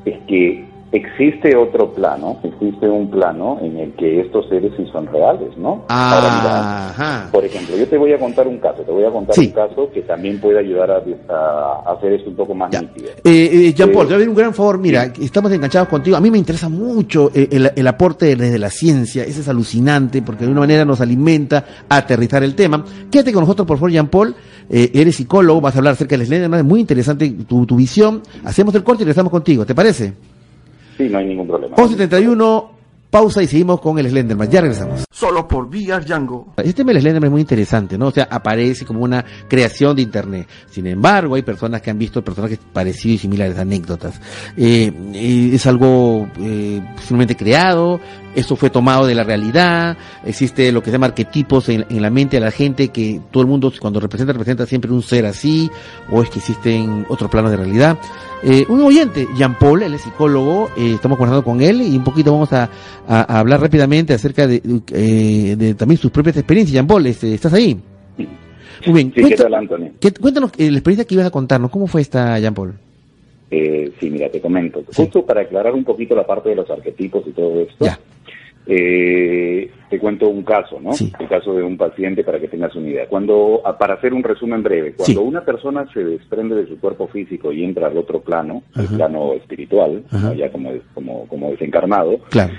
es que existe otro plano, existe un plano en el que estos seres sí son reales, ¿no? Ahora, por ejemplo, yo te voy a contar un caso, te voy a contar un caso que también puede ayudar a, hacer esto un poco más nítido. Eh, eh, Jean Paul, te voy a pedir un gran favor, mira, estamos enganchados contigo, a mí me interesa mucho eh, el, aporte desde la ciencia, ese es alucinante porque de una manera nos alimenta a aterrizar el tema. Quédate con nosotros, por favor, Jean Paul, eres psicólogo, vas a hablar acerca de Slender, es muy interesante tu, tu visión, hacemos el corte y regresamos contigo, ¿te parece? Sí, no hay ningún problema. 11.31, pausa y seguimos con el Slenderman. Ya regresamos. Solo por VR Django. Este tema del Slenderman es muy interesante, ¿no? O sea, aparece como una creación de Internet. Sin embargo, hay personas que han visto personajes parecidos y similares, anécdotas. Eh, es algo eh, simplemente creado, eso fue tomado de la realidad, existe lo que se llama arquetipos en, la mente de la gente, que todo el mundo cuando representa, representa siempre un ser así, o es que existen otros planos de realidad. Eh, un oyente, Jean Paul, él es psicólogo, eh, estamos conversando con él y un poquito vamos a, hablar rápidamente acerca de, eh, de, también sus propias experiencias. Jean Paul, este, ¿estás ahí? Muy bien. cuéntanos la experiencia que ibas a contarnos, ¿cómo fue esta, Jean Paul? sí, mira, te comento. Justo para aclarar un poquito la parte de los arquetipos y todo esto. Eh, te cuento un caso, ¿no? El caso de un paciente para que tengas una idea. Cuando, ah, para hacer un resumen breve, cuando una persona se desprende de su cuerpo físico y entra al otro plano, el plano espiritual, ya como, como, como desencarnado, claro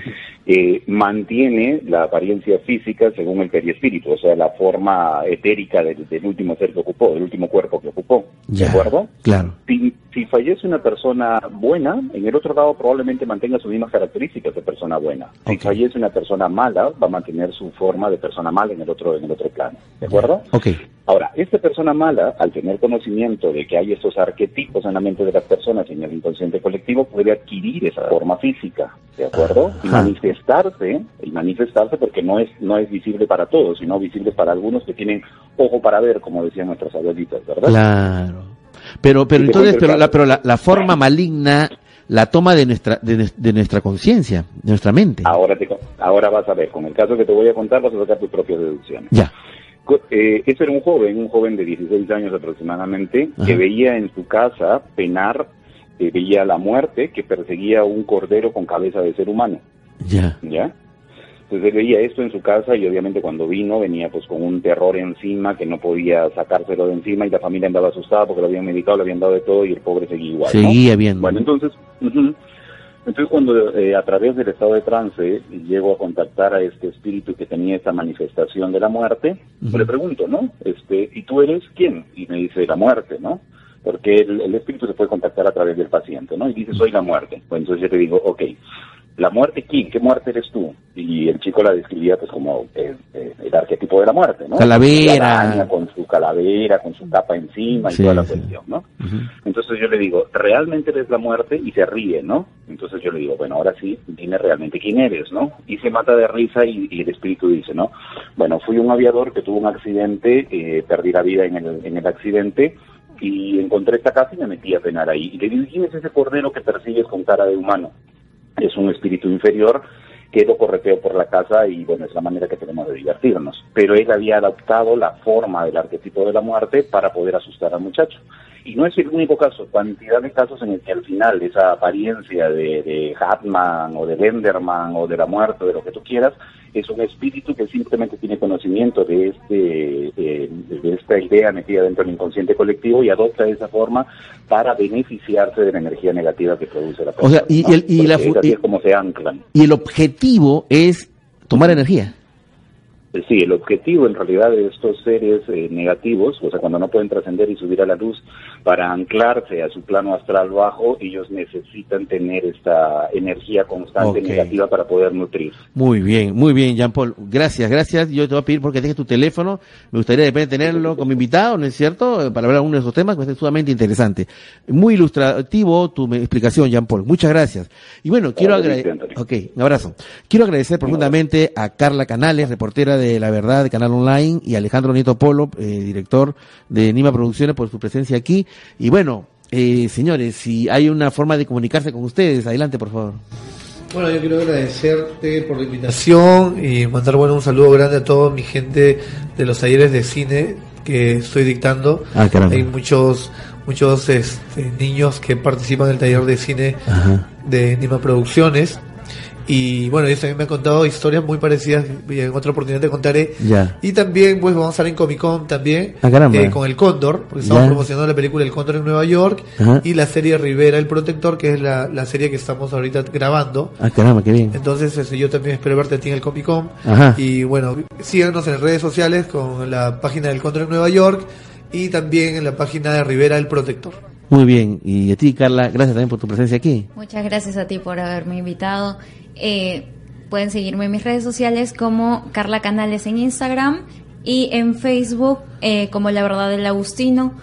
eh, mantiene la apariencia física según el periespíritu, o sea, la forma etérica del, último ser que ocupó, del último cuerpo que ocupó. ¿De acuerdo? Claro. Si, fallece una persona buena, en el otro lado probablemente mantenga sus mismas características de persona buena. Si fallece una persona mala, va a mantener su forma de persona mala en el otro, en el otro plano. ¿De acuerdo? Ok. Ahora, esta persona mala, al tener conocimiento de que hay estos arquetipos en la mente de las personas en el inconsciente colectivo, puede adquirir esa forma física, ¿de acuerdo? Y manifestarse, y manifestarse porque no es, no es visible para todos, sino visible para algunos que tienen ojo para ver, como decían nuestras abuelitas, ¿verdad? Claro. Pero, pero entonces, pero, la, pero la, forma maligna la toma de nuestra de, nuestra conciencia, de nuestra mente. Ahora te, ahora vas a ver, con el caso que te voy a contar vas a sacar tus propias deducciones. Ya. Eh, ese era un joven, un joven de 16 años aproximadamente, que veía en su casa penar, eh, veía la muerte que perseguía un cordero con cabeza de ser humano. Ya. ¿Ya? Entonces él veía esto en su casa y obviamente cuando vino venía pues con un terror encima que no podía sacárselo de encima y la familia andaba asustada porque lo habían medicado, le habían dado de todo y el pobre seguía igual. Seguía bien. Bueno, entonces... Entonces cuando eh, a través del estado de trance llego a contactar a este espíritu que tenía esa manifestación de la muerte, le pregunto, ¿no? Este, ¿y tú eres quién? Y me dice la muerte, ¿no? Porque el, el espíritu se puede contactar a través del paciente, ¿no? Y dice, soy la muerte. Pues entonces yo te digo, ok, ¿La muerte quién? ¿Qué muerte eres tú? Y el chico la describía pues como eh, eh, el arquetipo de la muerte, ¿no? Calavera. Con su calavera, con su capa encima y toda la cuestión, ¿no? Entonces yo le digo, ¿realmente eres la muerte? Y se ríe, ¿no? Entonces yo le digo, bueno, ahora sí, dime realmente quién eres, ¿no? Y se mata de risa y, el espíritu dice, ¿no? Bueno, fui un aviador que tuvo un accidente, eh, perdí la vida en el, en el accidente y encontré esta casa y me metí a penar ahí. Y le digo, ¿quién es ese cordero que persigues con cara de humano? Es un espíritu inferior que lo correteo por la casa y bueno, es la manera que tenemos de divertirnos. Pero él había adaptado la forma del arquetipo de la muerte para poder asustar al muchacho. Y no es el único caso, cantidad de casos en el que al final esa apariencia de, de Hatman o de Lenderman o de la muerte, de lo que tú quieras, es un espíritu que simplemente tiene conocimiento de este de, esta idea metida dentro del inconsciente colectivo y adopta esa forma para beneficiarse de la energía negativa que produce la persona. O sea, y, el, y la, es como se anclan. Y el objetivo es tomar energía. Sí, el objetivo en realidad de estos seres eh, negativos, o sea, cuando no pueden trascender y subir a la luz para anclarse a su plano astral bajo, ellos necesitan tener esta energía constante negativa para poder nutrir. Muy bien, muy bien, Jean Paul. Gracias, gracias. Yo te voy a pedir porque dejes tu teléfono. Me gustaría de tenerlo como invitado, ¿no es cierto? Para hablar de uno de esos temas que es sumamente interesante. Muy ilustrativo tu explicación, Jean Paul. Muchas gracias. Y bueno, quiero agradecer. Ok, un abrazo. Quiero agradecer profundamente a Carla Canales, reportera de de La Verdad, de Canal Online, y Alejandro Nieto Polo, eh, director de Nima Producciones, por su presencia aquí. Y bueno, eh, señores, si hay una forma de comunicarse con ustedes, adelante, por favor. Bueno, yo quiero agradecerte por la invitación y mandar bueno, un saludo grande a toda mi gente de los talleres de cine que estoy dictando. Ah, hay muchos muchos este, niños que participan del taller de cine de Nima Producciones y bueno, ellos también me han contado historias muy parecidas y en otra oportunidad te contaré. Y también pues vamos a estar en Comic Con también ah, eh, con El Cóndor, porque estamos promocionando la película El Cóndor en Nueva York y la serie Rivera el Protector, que es la, la, serie que estamos ahorita grabando. Ah, caramba, qué bien. Entonces este, yo también espero verte a ti en el Comic Con. Y bueno, síganos en redes sociales con la página del Cóndor en Nueva York y también en la página de Rivera el Protector. Muy bien, y a ti Carla, gracias también por tu presencia aquí. Muchas gracias a ti por haberme invitado. Eh, pueden seguirme en mis redes sociales como Carla Canales en Instagram y en Facebook eh, como La Verdad del Agustino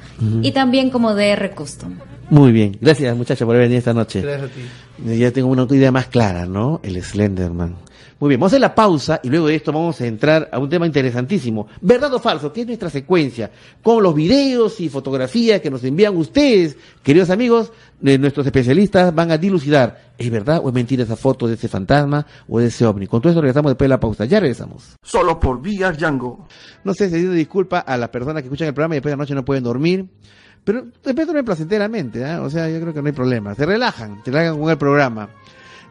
y también como DR Custom. Muy bien, gracias muchachos por venir esta noche. Gracias a ti. Ya tengo una idea más clara, ¿no? El Slenderman. Muy bien, vamos a hacer la pausa y luego de esto vamos a entrar a un tema interesantísimo. ¿Verdad o falso? ¿Qué es nuestra secuencia? Con los videos y fotografías que nos envían ustedes, queridos amigos, nuestros especialistas van a dilucidar, ¿es verdad o es mentira esa foto de ese fantasma o de ese ovni? Con todo esto regresamos después de la pausa. Ya regresamos. Solo por Vía Django. No sé, se dice disculpa a las personas que escuchan el programa y después de la noche no pueden dormir. Pero después duermen placenteramente, ¿eh? o sea, yo creo que no hay problema. Se relajan, se relajan con el programa.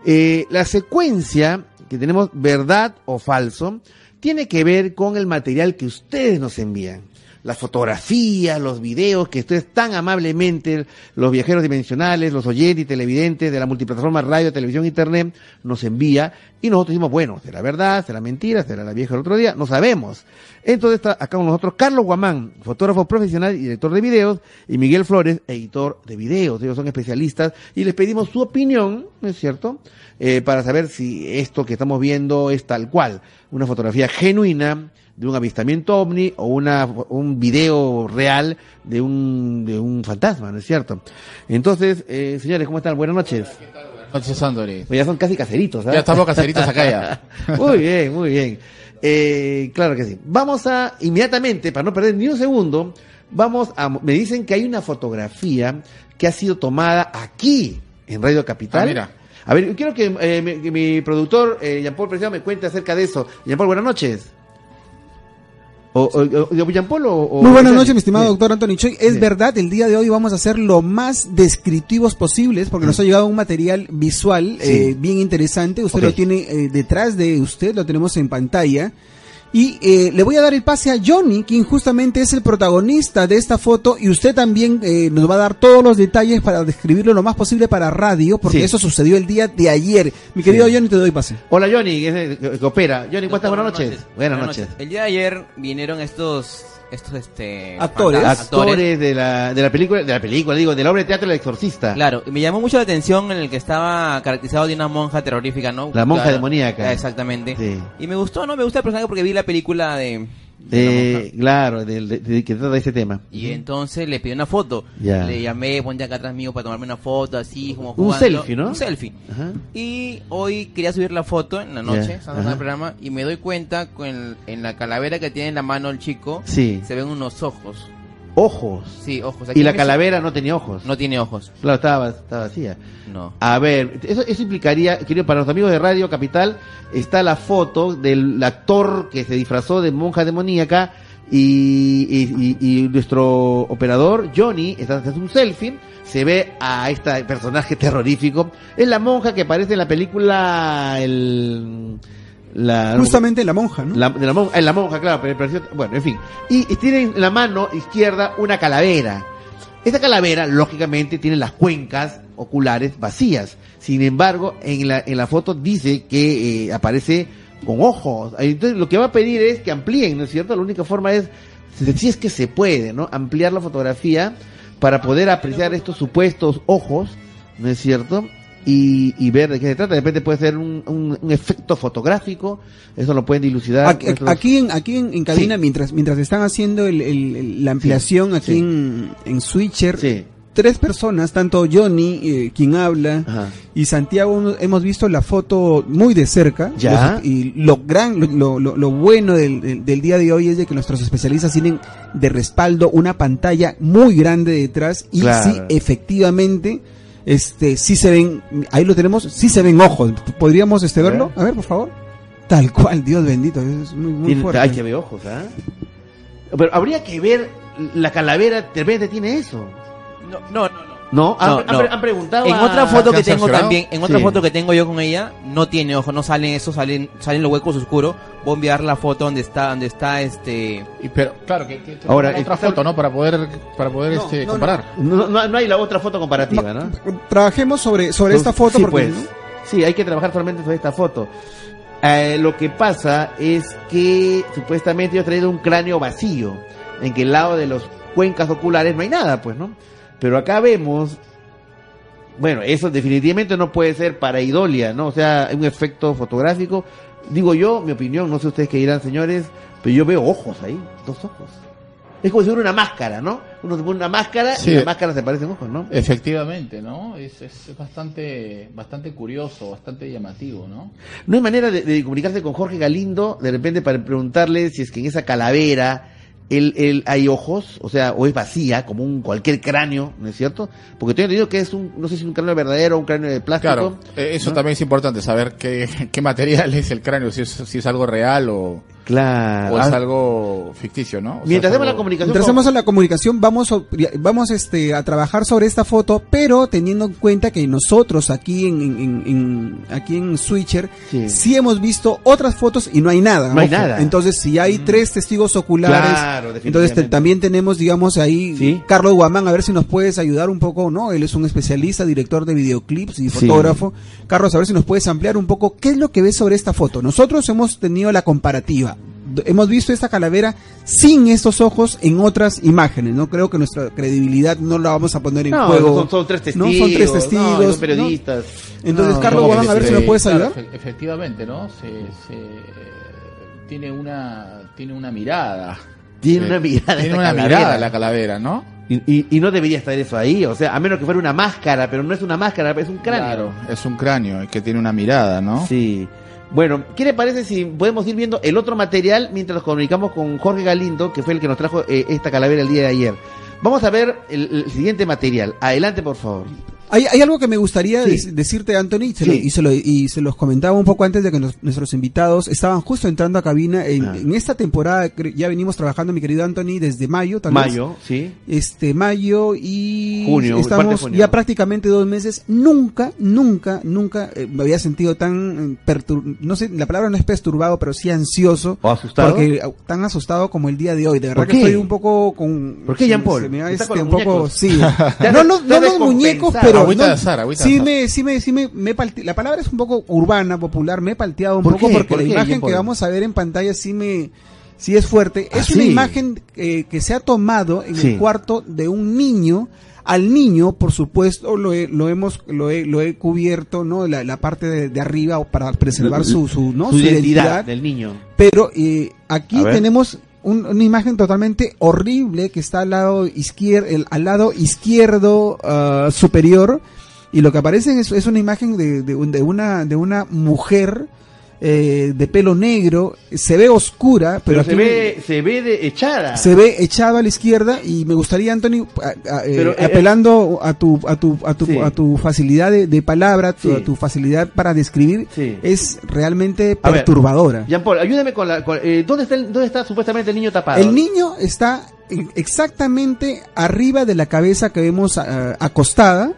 Eh, la secuencia que tenemos verdad o falso, tiene que ver con el material que ustedes nos envían las fotografías, los videos que ustedes tan amablemente, los viajeros dimensionales, los oyentes y televidentes de la multiplataforma radio, televisión, internet, nos envía y nosotros decimos, bueno, será verdad, será mentira, será la vieja del otro día, no sabemos. Entonces está acá con nosotros Carlos Guamán, fotógrafo profesional y director de videos, y Miguel Flores, editor de videos. Ellos son especialistas y les pedimos su opinión, ¿no es cierto? Eh, para saber si esto que estamos viendo es tal cual, una fotografía genuina, de un avistamiento ovni o una, un video real de un, de un fantasma, ¿no es cierto? Entonces, eh, señores, ¿cómo están? Buenas noches. Buenas noches, Andori. Pues ya son casi caseritos, ¿sabes? Ya estamos caseritos acá ya. muy bien, muy bien. Eh, claro que sí. Vamos a, inmediatamente, para no perder ni un segundo, vamos a, me dicen que hay una fotografía que ha sido tomada aquí, en Radio Capital. Ah, mira. A ver, quiero que, eh, mi, mi, productor, eh, Jean-Paul Preciado, me cuente acerca de eso. Jean-Paul, buenas noches. O, o, Muy buenas noches, mi estimado doctor Anthony Choi. Es verdad, el día de hoy vamos a ser lo más descriptivos posibles porque nos ha llegado un material visual eh, bien interesante. Usted lo tiene eh, detrás de usted, lo tenemos en pantalla. Y eh, le voy a dar el pase a Johnny, quien justamente es el protagonista de esta foto, y usted también eh, nos va a dar todos los detalles para describirlo lo más posible para radio, porque eso sucedió el día de ayer. Mi querido Johnny, te doy pase. Hola Johnny, que, opera. Johnny, ¿cuántas buenas noches? Buenas noches. El día de ayer vinieron estos estos este actores. actores de la, de la película de la película digo de la obra de teatro El Exorcista. Claro me llamó mucho la atención en el que estaba caracterizado de una monja terrorífica no la monja demoníaca. Exactamente. Y me gustó no me gusta el personaje porque vi la película de de, claro, de, de, que trata ese tema. Y entonces le pedí una foto. Le llamé, ponte acá atrás mío para tomarme una foto, así como jugando. Un selfie, ¿no? Un selfie. Y hoy quería subir la foto en la noche, el programa, y me doy cuenta con en la calavera que tiene en la mano el chico, se ven unos ojos. Ojos. Sí, ojos. y la calavera no tenía ojos. No tiene ojos. Claro, estaba, estaba vacía. No. A ver, eso, eso implicaría, querido, para los amigos de Radio Capital, está la foto del actor que se disfrazó de monja demoníaca y, y, nuestro operador, Johnny, está haciendo un selfie, se ve a este personaje terrorífico. Es la monja que aparece en la película El Justamente la monja, ¿no? La, de la monja, en la monja, claro, pero, bueno, en fin. Y, tiene en la mano izquierda una calavera. Esta calavera, lógicamente, tiene las cuencas oculares vacías. Sin embargo, en la, en la foto dice que eh, aparece con ojos. Entonces, lo que va a pedir es que amplíen, ¿no es cierto? La única forma es, si es que se puede, ¿no? Ampliar la fotografía para poder apreciar estos supuestos ojos, ¿no es cierto? Y, ver de qué se trata. De repente puede ser un, un, efecto fotográfico, eso lo pueden dilucidar. Aquí, en, aquí en, cabina, mientras, mientras están haciendo el, la ampliación aquí En, en Switcher, tres personas, tanto Johnny, eh, quien habla, y Santiago, hemos visto la foto muy de cerca. Ya. y lo gran, lo, lo, lo bueno del, del, día de hoy es de que nuestros especialistas tienen de respaldo una pantalla muy grande detrás y sí, efectivamente este, sí se ven, ahí lo tenemos, sí se ven ojos. ¿Podríamos este verlo? A ver, por favor. Tal cual, Dios bendito, es muy, muy fuerte. Hay que ver ojos, ¿ah? Pero habría que ver, la calavera de repente tiene eso. No, no, no. No, han, preguntado. En otra foto que tengo también, en otra foto que tengo yo con ella, no tiene ojos, no salen eso, salen, salen los huecos oscuros. Voy a enviar la foto donde está, donde está este. Y pero claro que, ahora otra foto, ¿no? Para poder, para poder este comparar. No, no, hay la otra foto comparativa, ¿no? Trabajemos sobre, sobre esta foto sí, pues. Sí, hay que trabajar solamente sobre esta foto. Eh, lo que pasa es que supuestamente yo he traído un cráneo vacío, en que el lado de los cuencas oculares no hay nada, pues, ¿no? Pero acá vemos, bueno, eso definitivamente no puede ser para idolia, ¿no? O sea, un efecto fotográfico. Digo yo, mi opinión, no sé ustedes qué dirán, señores, pero yo veo ojos ahí, dos ojos. Es como si fuera una máscara, ¿no? Uno se pone una máscara y la máscara se parecen ojos, ¿no? Efectivamente, ¿no? Es, es bastante, bastante curioso, bastante llamativo, ¿no? No hay manera de, de comunicarse con Jorge Galindo de repente para preguntarle si es que en esa calavera el, el, hay ojos, o sea, o es vacía, como un cualquier cráneo, ¿no es cierto? Porque tengo entendido que es un, no sé si es un cráneo verdadero o un cráneo de plástico. Claro, eh, eso también es importante, saber qué, qué material es el cráneo, si es, si es algo real o... Claro. O es algo ficticio, ¿no? Mientras hacemos la comunicación. Mientras hacemos la comunicación, vamos, a, vamos este, a trabajar sobre esta foto, pero teniendo en cuenta que nosotros aquí en, en, aquí en Switcher sí. hemos visto otras fotos y no hay nada. No hay nada. Entonces, si hay mm. tres testigos oculares, entonces también tenemos, digamos, ahí Carlos Guamán, a ver si nos puedes ayudar un poco, ¿no? Él es un especialista, director de videoclips y fotógrafo. Carlos, a ver si nos puedes ampliar un poco qué es lo que ves sobre esta foto. Nosotros hemos tenido la comparativa hemos visto esta calavera sin estos ojos en otras imágenes. No creo que nuestra credibilidad no la vamos a poner en juego. Son, tres testigos. Son tres testigos. periodistas. Entonces, Carlos, a ver si me puedes ayudar. efectivamente, ¿no? tiene una tiene una mirada. Tiene una mirada. Tiene una mirada la calavera, ¿no? Y, y, no debería estar eso ahí, o sea, a menos que fuera una máscara, pero no es una máscara, es un cráneo. Claro, es un cráneo que tiene una mirada, ¿no? Sí. Bueno, ¿qué le parece si podemos ir viendo el otro material mientras nos comunicamos con Jorge Galindo, que fue el que nos trajo eh, esta calavera el día de ayer? Vamos a ver el siguiente material. Adelante, por favor. Hay, algo que me gustaría decirte, Anthony, y, se lo, y se los comentaba un poco antes de que nuestros invitados estaban justo entrando a cabina. En, ah. en, esta temporada ya venimos trabajando, mi querido Anthony, desde mayo también. Mayo, sí. Este, mayo y junio, estamos ya prácticamente dos meses. Nunca, nunca, nunca eh, me había sentido tan eh, perturbado, no sé, la palabra no es perturbado, pero sí ansioso. ¿O asustado? Porque tan asustado como el día de hoy. De verdad que estoy un poco con... ¿Por qué, Jean Paul? este, un poco, sí. no, no, no los muñecos, pero sí, me, sí me, sí me, la palabra es un poco urbana, popular, me he palteado un poco porque la imagen que vamos a ver en pantalla sí me, sí es fuerte. Es una imagen eh, que se ha tomado en el cuarto de un niño. Al niño, por supuesto, lo, lo hemos, lo he, lo he cubierto, ¿no? La, la parte de, arriba para preservar su, su, ¿no? su, identidad, del niño. Pero eh, aquí tenemos una imagen totalmente horrible que está al lado izquierdo, al lado izquierdo uh, superior y lo que aparece es, es una imagen de, de, una, de una mujer eh, de pelo negro, se ve oscura, pero, se ve se ve de echada. Se ve echada a la izquierda y me gustaría Anthony eh, eh, apelando a tu a tu a tu, a tu facilidad de, palabra, a tu facilidad para describir es realmente perturbadora. Jean Paul, ayúdame con la ¿dónde está dónde está supuestamente el niño tapado? El niño está exactamente arriba de la cabeza que vemos acostada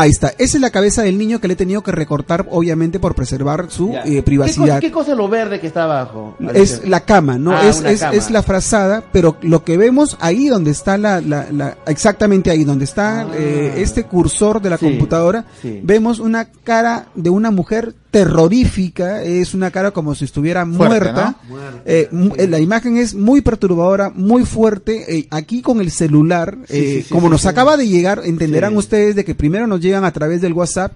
ahí está. Esa es la cabeza del niño que le he tenido que recortar, obviamente, por preservar su eh, privacidad. ¿Qué cosa, es lo verde que está abajo? Es la cama, ¿no? Ah, es, es, la frazada, pero lo que vemos ahí donde está la, la, exactamente ahí, donde está ah. eh, este cursor de la computadora, vemos una cara de una mujer terrorífica, es una cara como si estuviera muerta. Eh, la imagen es muy perturbadora, muy fuerte. Eh, aquí con el celular, eh, como nos acaba de llegar, entenderán ustedes de que primero nos llegan a través del WhatsApp,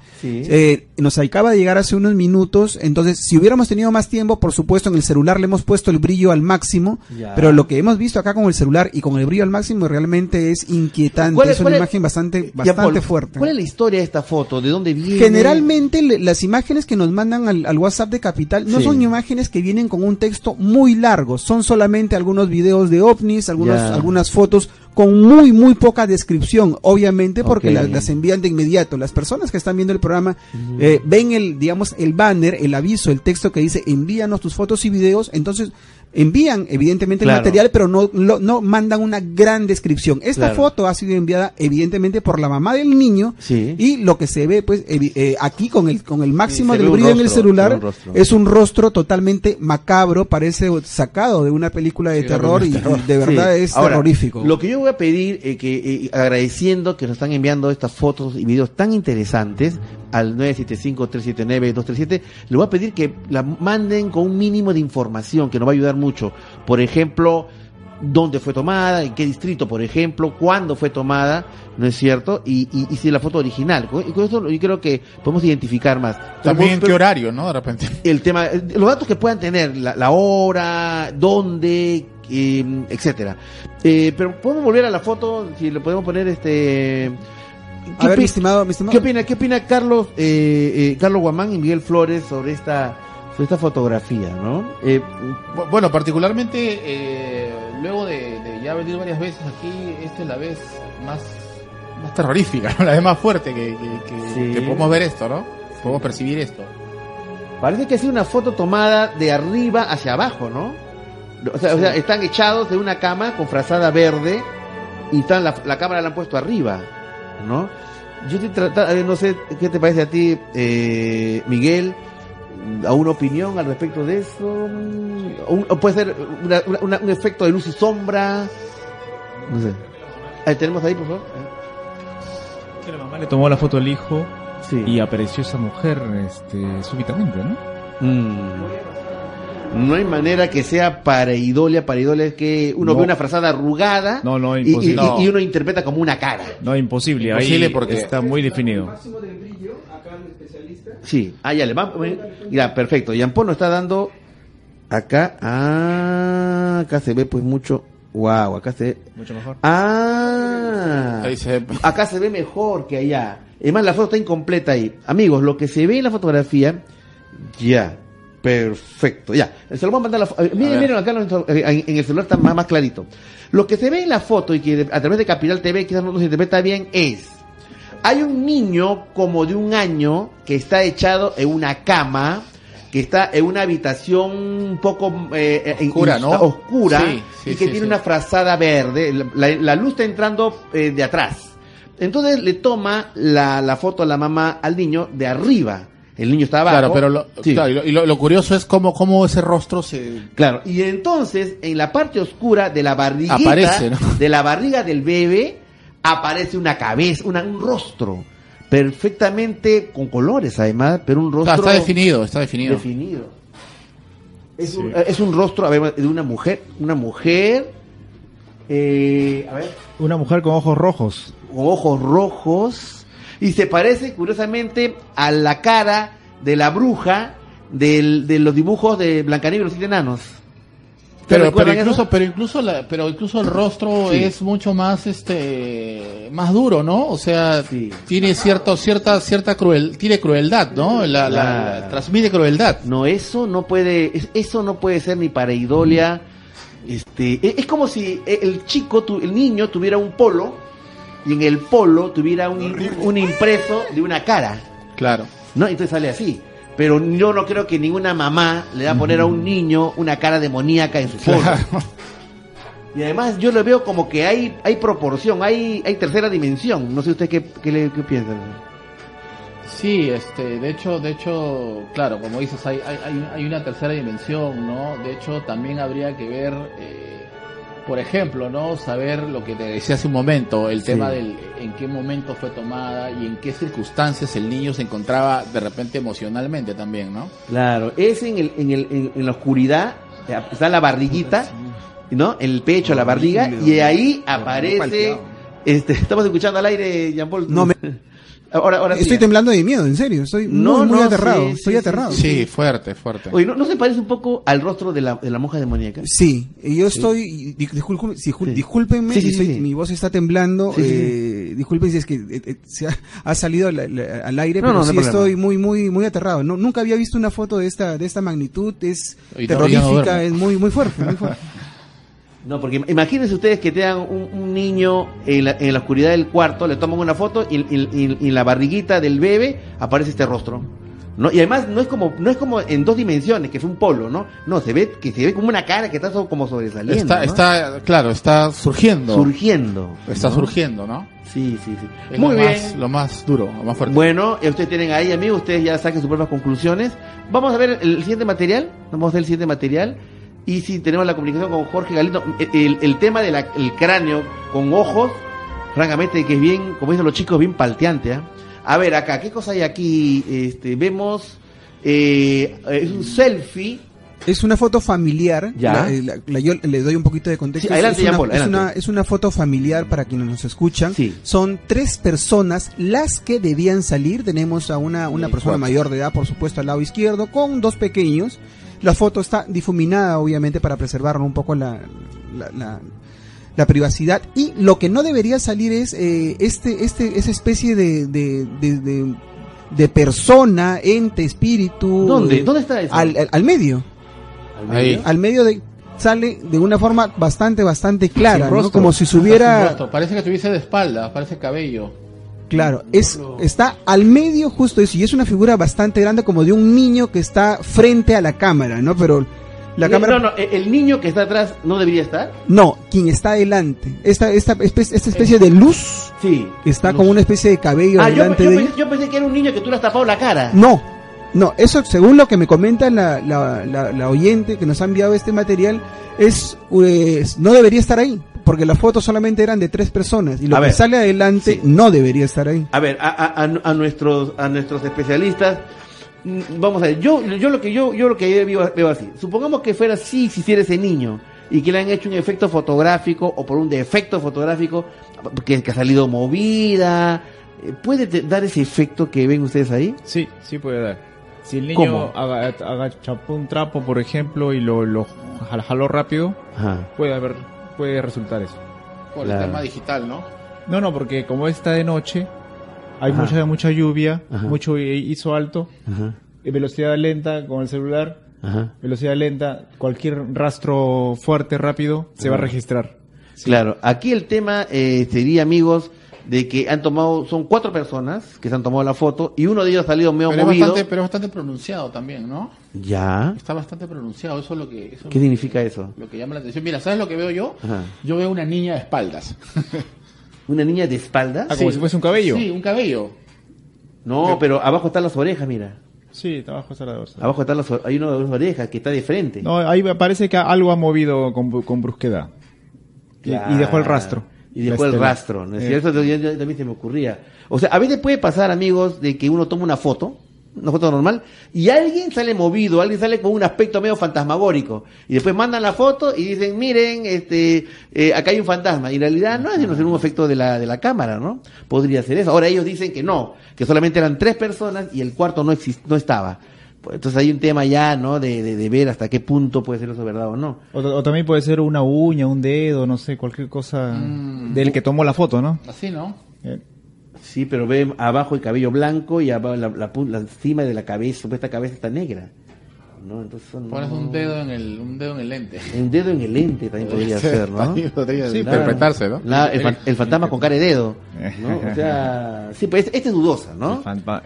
nos acaba de llegar hace unos minutos, entonces si hubiéramos tenido más tiempo, por supuesto en el celular le hemos puesto el brillo al máximo, pero lo que hemos visto acá con el celular y con el brillo al máximo realmente es inquietante, es, una imagen bastante, bastante fuerte. ¿Cuál es la historia de esta foto? ¿De dónde viene? Generalmente las imágenes que nos mandan al, WhatsApp de Capital no son imágenes que vienen con un texto muy largo, son solamente algunos videos de ovnis, algunas, algunas fotos con muy, muy poca descripción, obviamente, porque las, envían de inmediato. Las personas que están viendo el programa eh, ven el, digamos, el banner, el aviso, el texto que dice envíanos tus fotos y videos, entonces envían evidentemente el material, pero no, no mandan una gran descripción. Esta foto ha sido enviada evidentemente por la mamá del niño y lo que se ve pues eh, aquí con el con el máximo del brillo en el celular es un rostro totalmente macabro, parece sacado de una película de terror y, de verdad es terrorífico. Lo que yo voy a pedir eh, que eh, agradeciendo que nos están enviando estas fotos y videos tan interesantes al 975-379-237, le voy a pedir que la manden con un mínimo de información que nos va a ayudar mucho. Por ejemplo, dónde fue tomada, en qué distrito, por ejemplo, cuándo fue tomada, ¿no es cierto? Y, y, si la foto original. Y con eso yo creo que podemos identificar más. También en qué horario, ¿no? De repente. El tema, los datos que puedan tener, la, hora, dónde, eh, etcétera. Eh, pero podemos volver a la foto, si le podemos poner este ¿Qué, ver, mi estimado, ¿Qué opina, qué opina Carlos, eh, eh, Carlos Guamán y Miguel Flores sobre esta, sobre esta fotografía, no? Eh, bueno, particularmente eh, luego de, ya venir varias veces aquí, esta es la vez más, más terrorífica, la vez más fuerte que, que, podemos ver esto, ¿no? Podemos percibir esto. Parece que ha sido una foto tomada de arriba hacia abajo, ¿no? O sea, o sea, están echados de una cama con frazada verde y están la, la cámara la han puesto arriba, ¿no? Yo estoy tratando, no sé qué te parece a ti, eh, Miguel, a una opinión al respecto de eso, o puede ser un efecto de luz y sombra, no sé. Ahí tenemos ahí, por favor. Que la mamá le tomó la foto al hijo y apareció esa mujer este, súbitamente, ¿no? Mm. No hay manera que sea pareidolia. Pareidolia es que uno ve una frazada arrugada no, no, y, y, y, uno interpreta como una cara. No, imposible. Imposible porque está muy definido. Sí, ah, ya le vamos. Ya, perfecto. Yampón nos está dando acá. Ah, acá se ve pues mucho. Wow, acá se ve. Mucho mejor. Ah, acá se ve mejor que allá. Es más, la foto está incompleta ahí. Amigos, lo que se ve en la fotografía, ya. Perfecto, ya. Se lo voy a mandar la eh, Miren, miren, acá en el celular está más, más clarito. Lo que se ve en la foto y que a través de Capital TV quizás no se interpreta bien es hay un niño como de un año que está echado en una cama, que está en una habitación un poco eh, eh, oscura, ¿no? oscura y que tiene una frazada verde. La, luz está entrando eh, de atrás. Entonces le toma la, la, foto a la mamá al niño de arriba. El niño está abajo. Claro, pero lo, y lo, curioso es cómo, cómo ese rostro se... Claro, y entonces en la parte oscura de la barriguita, de la barriga del bebé, aparece una cabeza, un rostro perfectamente con colores además, pero un rostro... está definido, está definido. Definido. Es, un, es un rostro de una mujer, una mujer... Eh, a ver. Una mujer con ojos rojos. Con ojos rojos. Y se parece curiosamente a la cara de la bruja del, de los dibujos de Blancanieves y los siete enanos. Pero, pero incluso, pero incluso, la, pero incluso el rostro es mucho más, este, más duro, ¿no? O sea, tiene cierto, cierta, cierta cruel, tiene crueldad, ¿no? La, la, transmite crueldad. No, eso no puede, eso no puede ser ni para idolia. Este, e, es como si el chico, el niño tuviera un polo y en el polo tuviera un, un impreso de una cara. Claro. ¿No? Entonces sale así pero yo no creo que ninguna mamá le va a poner a un niño una cara demoníaca en su foto. Y además yo lo veo como que hay hay proporción, hay hay tercera dimensión. No sé usted qué, qué, le, qué piensa. Sí, este, de hecho, de hecho, claro, como dices, hay, hay, hay una tercera dimensión, ¿no? De hecho, también habría que ver... Eh, por ejemplo, ¿no? Saber lo que te decía hace un momento, el tema del en qué momento fue tomada y en qué circunstancias el niño se encontraba de repente emocionalmente también, ¿no? Claro, es en, el, en, el, en, la oscuridad, está la barriguita, ¿no? El pecho, la barriga, y ahí aparece... Este, estamos escuchando al aire, Jean Paul. No, me, Ahora, estoy temblando de miedo, en serio. Estoy muy, muy aterrado. estoy aterrado. Sí, fuerte, fuerte. Oye, ¿no, se parece un poco al rostro de la, de la monja demoníaca? Sí, yo estoy. discúlpenme si mi voz está temblando. Eh, disculpen si es que eh, eh, se ha, salido al, aire, pero sí estoy muy, muy, muy aterrado. No, nunca había visto una foto de esta, de esta magnitud. Es terrorífica, es muy, muy fuerte. Muy fuerte. No, porque imagínense ustedes que tengan un, niño en la, en la, oscuridad del cuarto, le toman una foto y, en la barriguita del bebé aparece este rostro. ¿no? Y además no es como no es como en dos dimensiones, que es un polo, ¿no? No, se ve que se ve como una cara que está como sobresaliendo. Está, está claro, está surgiendo. Surgiendo. Está surgiendo, ¿no? Sí, sí, sí. Muy bien. lo más duro, lo más fuerte. Bueno, ustedes tienen ahí, amigos, ustedes ya saquen sus propias conclusiones. Vamos a ver el siguiente material. Vamos a ver el siguiente material. Y si tenemos la comunicación con Jorge Galindo, el, el tema del cráneo con ojos, francamente que es bien, como dicen los chicos, bien palteante. ¿eh? A ver, acá, ¿qué cosa hay aquí? Este, vemos, eh, es un selfie. Es una foto familiar. Ya. La, yo le doy un poquito de contexto. adelante, es, una, es, una, es, una, foto familiar para quienes nos escuchan. Sí. Son tres personas las que debían salir. Tenemos a una, una persona mayor de edad, por supuesto, al lado izquierdo, con dos pequeños. La foto está difuminada, obviamente, para preservar un poco la, la, privacidad. Y lo que no debería salir es eh, este, este, esa especie de, de, de, persona, ente, espíritu. ¿Dónde? ¿Dónde está eso? Al, al, medio. ¿Al medio? de sale de una forma bastante bastante clara, como si se hubiera parece que tuviese de espalda, parece cabello. Claro, es, está al medio justo eso, y es una figura bastante grande como de un niño que está frente a la cámara, ¿no? Pero La cámara... No, no, el niño que está atrás no debería estar. No, quien está adelante. Esta, esta, especie, esta especie de luz. Sí. Está como una especie de cabello ah, delante yo, de pensé, yo pensé que era un niño que tú le has tapado la cara. No, no, eso según lo que me comenta la, la, la, oyente que nos ha enviado este material, es pues, no debería estar ahí, porque las fotos solamente eran de tres personas y lo que sale adelante no debería estar ahí. A ver, a, a, a, nuestros a nuestros especialistas, mm, vamos a ver, yo yo lo que yo yo lo que veo, veo así. Supongamos que fuera así si hiciera ese niño y que le han hecho un efecto fotográfico o por un defecto fotográfico que, que ha salido movida, eh, ¿puede dar ese efecto que ven ustedes ahí? Sí, sí puede dar. Si el niño agacha un trapo, por ejemplo, y lo, lo jaló rápido, puede haber, puede resultar eso. Por el tema digital, ¿no? No, no, porque como está de noche, hay mucha mucha lluvia, mucho ISO alto, velocidad lenta con el celular, velocidad lenta, cualquier rastro fuerte, rápido, se va a registrar. Claro, aquí el tema eh, sería, amigos, de que han tomado, son cuatro personas que se han tomado la foto y uno de ellos ha salido medio pero movido. Es bastante, pero es bastante pronunciado también, ¿no? Ya. Está bastante pronunciado, eso es lo que... ¿Qué significa eso? Lo que llama la atención. Mira, ¿sabes lo que veo yo? Yo veo una niña de espaldas. ¿Una niña de espaldas? Ah, como si fuese un cabello. Sí, un cabello. No, pero abajo están las orejas, mira. Sí, abajo está la oreja. Abajo están las, hay una de las orejas que está de frente. No, ahí parece que algo ha movido con, con brusquedad. y dejó el rastro y dejó el rastro. ¿no es eh. cierto? también se me ocurría. O sea, a veces puede pasar, amigos, de que uno toma una foto, una foto normal, y alguien sale movido, alguien sale con un aspecto medio fantasmagórico, y después mandan la foto y dicen, miren, este, eh, acá hay un fantasma, y en realidad no es sino un efecto de la, de la cámara, ¿no? Podría ser eso. Ahora ellos dicen que no, que solamente eran tres personas y el cuarto no, no estaba. Entonces hay un tema ya, ¿no? De, de, ver hasta qué punto puede ser eso verdad o no. O, también puede ser una uña, un dedo, no sé, cualquier cosa mm. del que tomó la foto, ¿no? Así, ¿no? Eh. Sí, pero ve abajo el cabello blanco y abajo la, la, encima de la cabeza, esta cabeza está negra. ¿no? Entonces Pones un dedo en el un dedo en el lente. Un dedo en el lente también podría ser, ¿no? sí, interpretarse, ¿no? el, fantasma con cara de dedo, ¿no? O sea, sí, pues este es dudosa, ¿no?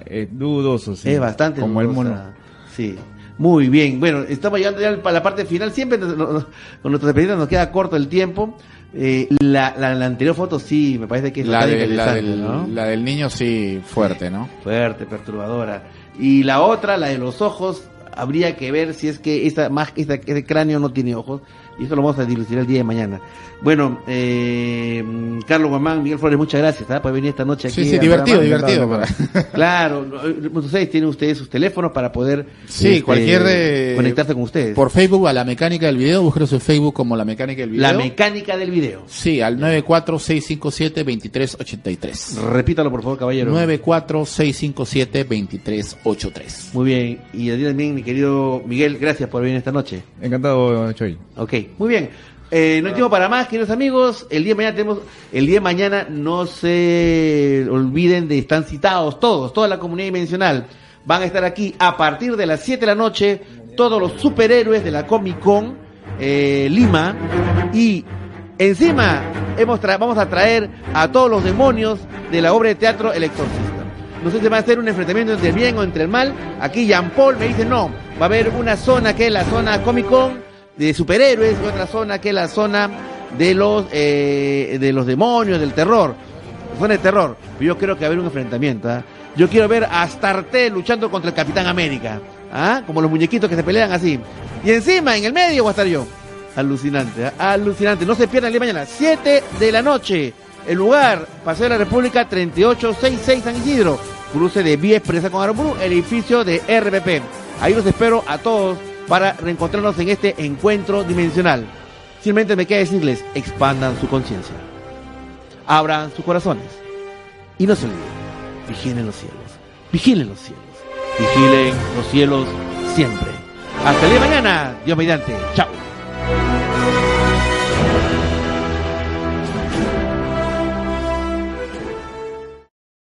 Es dudoso, sí. Es bastante Como el mono. Sí. Muy bien. Bueno, estamos llegando ya a la parte final. Siempre con nuestros especialistas nos queda corto el tiempo. Eh, la, la, anterior foto sí, me parece que es la, la, del, la del niño sí, fuerte, ¿no? Fuerte, perturbadora. Y la otra, la de los ojos, habría que ver si es que esta, más, esta, ese cráneo no tiene ojos. Y eso lo vamos a dilucidar el día de mañana. Bueno, eh, Carlos Guamán, Miguel Flores, muchas gracias ¿ah? por venir esta noche aquí. Sí, sí, divertido, divertido. Claro, ustedes tienen ustedes sus teléfonos para poder sí, este, cualquier de... conectarse con ustedes. Por Facebook a La Mecánica del Video, búsquenos en Facebook como La Mecánica del Video. La Mecánica del Video. Sí, al 94657-2383. Repítalo, por favor, caballero. 94657-2383. Muy bien, y a ti también, mi querido Miguel, gracias por venir esta noche. Encantado, Choy. Ok, muy bien. Eh, no hay tiempo para más, queridos amigos. El día de mañana tenemos, el día de mañana no se olviden de están citados todos, toda la comunidad dimensional. Van a estar aquí a partir de las 7 de la noche todos los superhéroes de la Comic Con eh, Lima y encima hemos vamos a traer a todos los demonios de la obra de teatro El. No sé si va a ser un enfrentamiento entre el bien o entre el mal. Aquí Jean Paul me dice no, va a haber una zona que es la zona Comic Con de superhéroes y otra zona que es la zona de los eh, de los demonios, del terror. Zona de terror. Yo creo que va a haber un enfrentamiento. ¿ah? Yo quiero ver a Astarte luchando contra el Capitán América. ¿ah? Como los muñequitos que se pelean así. Y encima, en el medio, voy a estar yo. Alucinante, ¿ah? alucinante. No se pierdan el día mañana, 7 de la noche. El lugar, Paseo de la República 3866 San Isidro. Cruce de Vía Expresa con Aramburu, edificio de RPP. Ahí los espero a todos para reencontrarnos en este encuentro dimensional. Simplemente me queda decirles, expandan su conciencia, abran sus corazones y no se olviden, vigilen los cielos, vigilen los cielos, vigilen los cielos siempre. Hasta el día de mañana, Dios mediante, chao.